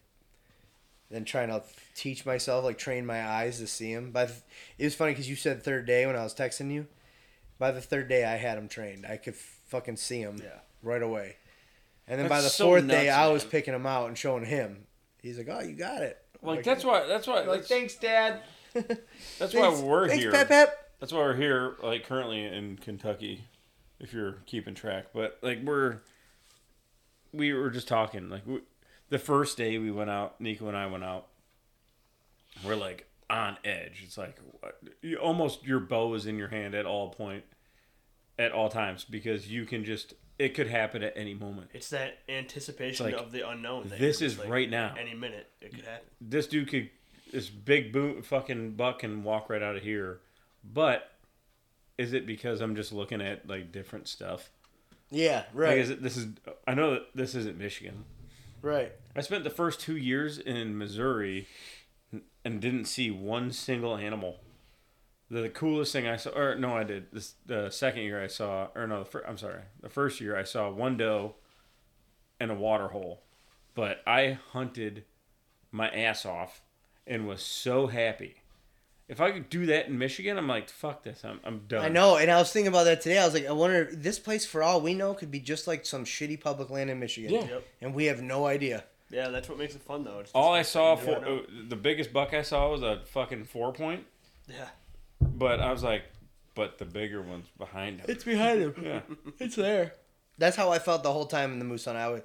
then trying to teach myself, like train my eyes to see him. By the, it was funny because you said third day when I was texting you. By the third day, I had him trained. I could fucking see him Yeah. right away. And then by the so fourth day, nuts, I was picking him out and showing him. He's like, "Oh, you got it." I'm Like that's why. That's why. like, That's, thanks, Dad. (laughs) that's why we're thanks, here. Pep Pep. That's why we're here. Like currently in Kentucky, if you're keeping track. But like we're, we were just talking. Like we, the first day we went out, Nico and I went out. We're like on edge. It's like you, almost your bow is in your hand at all point, at all times because you can just. It could happen at any moment. It's that anticipation It's like, of the unknown. that this is like, right now. Any minute, it could happen. this dude could this big boom fucking buck can walk right out of here but is it because i'm just looking at like different stuff Yeah, like right, is it this is i know that this isn't michigan right. i spent the first two years in missouri and didn't see one single animal the coolest thing i saw or no i did this the second year i saw or no the fir- i'm sorry the first year i saw one doe and a water hole but i hunted my ass off and was so happy. If I could do that in Michigan, I'm like, fuck this. I'm, I'm done. I know, and I was thinking about that today. I was like, I wonder this place, for all we know, could be just like some shitty public land in Michigan. Yeah. Yep. And we have no idea. Yeah, that's what makes it fun though. It's just All I saw for never know. uh, the biggest buck I saw was a fucking four point, yeah. But I was like, but the bigger one's behind him. It's behind him. Yeah. It's there. That's how I felt the whole time in the moose hunt. I would,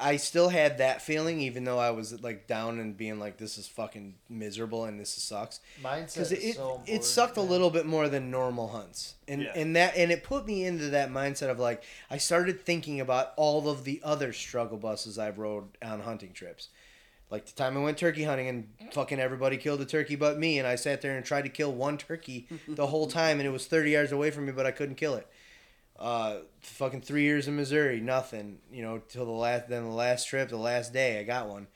I still had that feeling, even though I was like down and being like, "This is fucking miserable and this sucks." Mindset Because is it so it, important, sucked a little bit more than normal hunts, and Yeah. and that and it put me into that mindset of like I started thinking about all of the other struggle buses I've rode on hunting trips. Like the time I went turkey hunting and fucking everybody killed a turkey but me, and I sat there and tried to kill one turkey (laughs) the whole time, and it was 30 yards away from me, but I couldn't kill it. Uh, fucking three years in Missouri, nothing. You know, till the last then the last trip, the last day, I got one,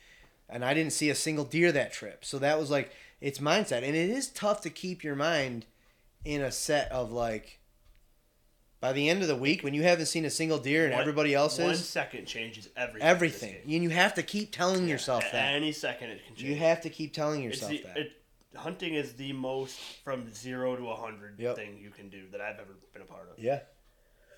and I didn't see a single deer that trip. So that was like it's mindset, and it is tough to keep your mind in a set of like. By the end of the week, when you haven't seen a single deer and One- everybody else One is, second changes everything. everything, and you have to keep telling yourself At that. Any second it can change. You have to keep telling yourself the, that. it, hunting is the most from zero to a hundred Yep. thing you can do that I've ever been a part of. yeah.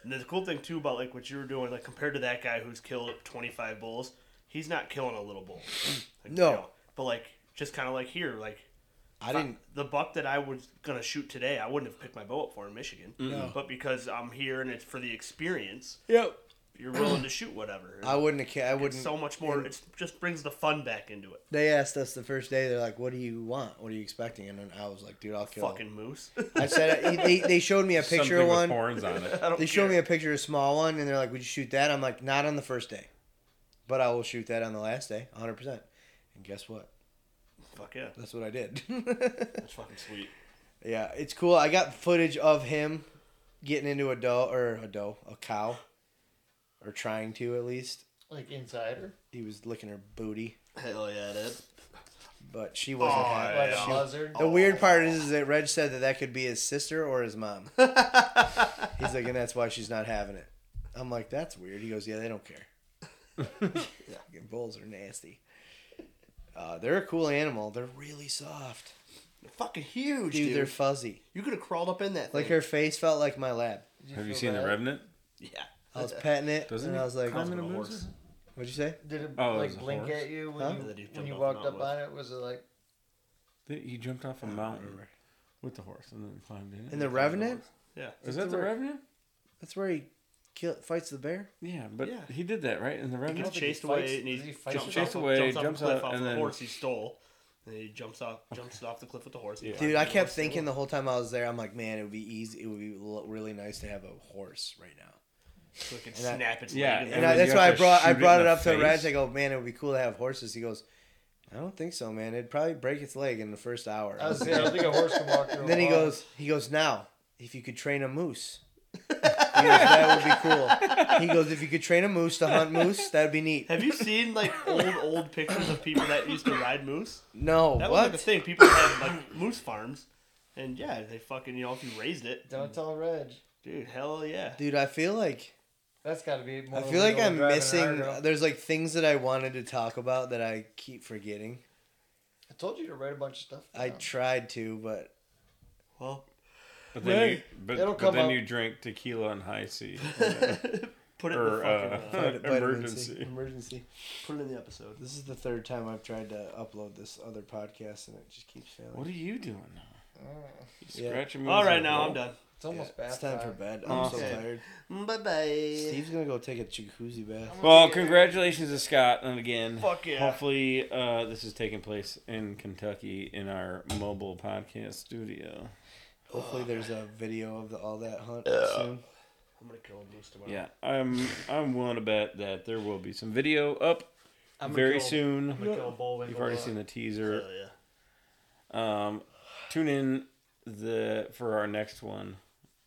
And the cool thing too about like what you were doing, like compared to that guy who's killed twenty five bulls, he's not killing a little bull. (clears throat) Like, No. but like just kind of like here, like I didn't. the buck that I was gonna shoot today, I wouldn't have picked my bow up for in Michigan. No. But because I'm here and it's for the experience, Yep. you're willing to shoot whatever. And (clears throat) I wouldn't have. ca- I wouldn't. so much more. It just brings the fun back into it. They asked us the first day. They're like, "What do you want? What are you expecting?" And then I was like, "Dude, I'll kill." Fucking moose. I said uh, they, they showed me a picture Something of with one. horns on it. (laughs) I don't They showed me a picture of a small one, and they're like, "Would you shoot that?" I'm like, "Not on the first day, but I will shoot that on the last day, 100." percent And guess what? Fuck yeah, That's what I did. (laughs) that's fucking sweet. yeah, it's cool. I got footage of him getting into a doe or a doe, a cow, or trying to at least. Like insider. He was licking her booty, Hell yeah, dude. but she wasn't. Oh, happy. Like yeah. a buzzard. The weird part is, is that Reg said that that could be his sister or his mom. (laughs) He's like, and that's why she's not having it. I'm like, that's weird. He goes, yeah, they don't care. (laughs) Fucking bulls are nasty. Uh, they're a cool animal. They're really soft. They're fucking huge, Dude, dude. they're fuzzy. You could have crawled up in that. Like thing. her face felt like my lab. Did Have you feel seen The? Revenant? Yeah. I was petting it, Doesn't and he I was like, climb in a on a horse. what'd you say? Did it Oh, it like was a blink horse? at you when Huh? you That he when jumped you off the walked up mountain on it? Was it like Did- He jumped off a mountain with the horse and then climbed in. it. In the Revenant? Yeah. Is that the the Revenant? That's where he kill, fights the bear. Yeah, but Yeah. he did that right in the He Revenant. gets think he chased fights- away and he, does he fight jumps, chased off, away, jumps, jumps off the cliff out, off and the then- horse he stole. And he jumps off jumps off the cliff with the horse. Yeah. Dude, I kept thinking the whole time I was there, I'm like, man, it would be easy. It would be l- really nice to have a horse right now. so it can and I- snap its Yeah, leg. And And I, then that's you why I have to brought I shoot it brought in it the up to Reg. face. I go, oh, man, it would be cool to have horses. He goes, I don't think so, man. It'd probably break its leg in the first hour. I was saying, I don't think a horse can walk through. And then a he wall. goes, he goes, now, if you could train a moose, he goes, that would be cool. He goes, if you could train a moose to hunt moose, that'd be neat. Have you seen like old old pictures of people that used to ride moose? No, That was like a thing. People had like moose farms, and yeah, they fucking you know if you raised it, Don't tell Reg. dude, hell yeah. Dude, I feel like That's got to be. More I feel like I'm than driving an missing. Argo. There's like things that I wanted to talk about that I keep forgetting. I told you to write a bunch of stuff. I down. tried to, but Well, But then, Hey, you, but, it'll but come then up. you drink tequila and Hi-C. (laughs) put it in the uh, fucking uh, Vitamin C. Emergen-C. Emergen-C. put it in the episode. This is the third time I've tried to upload this other podcast and it just keeps failing. What are you doing now? Mm, You Yeah. scratching me All with right, a now I'm done. It's almost Yeah, bath it's time for bed. I'm so Okay. tired. Bye bye. Steve's gonna go take a jacuzzi bath. Well, congratulations to Scott, and again, Fuck yeah. hopefully uh, this is taking place in Kentucky in our mobile podcast studio. Hopefully, there's a video of the, all that hunt soon. I'm gonna kill a moose tomorrow. Yeah, I'm I'm willing to bet that there will be some video up I'm very kill- soon. I'm gonna kill a bullwinkle. You've already seen the teaser. Hell yeah. Um, tune in the for our next one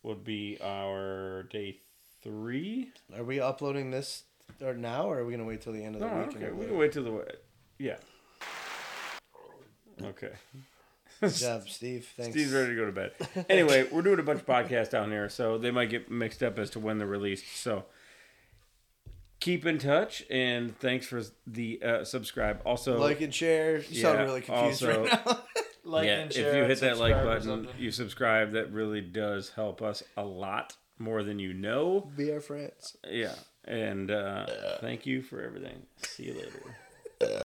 would be our day three. Are we uploading this or now, or are we gonna wait till the end of the No, week? and okay, we upload can it? wait till the yeah. Okay. Good (laughs) job, Steve. Thanks. Steve's ready to go to bed. Anyway, we're doing a bunch of podcasts down here, so they might get mixed up as to when they're released. So keep in touch, and thanks for the uh, subscribe. Also, Like and share. You sound Yeah, really confused also- right now. (laughs) Like yeah, and share. if you hit that like button, you subscribe. That really does help us a lot more than you know. Be our friends. Yeah, and uh, thank you for everything. See you later. (laughs)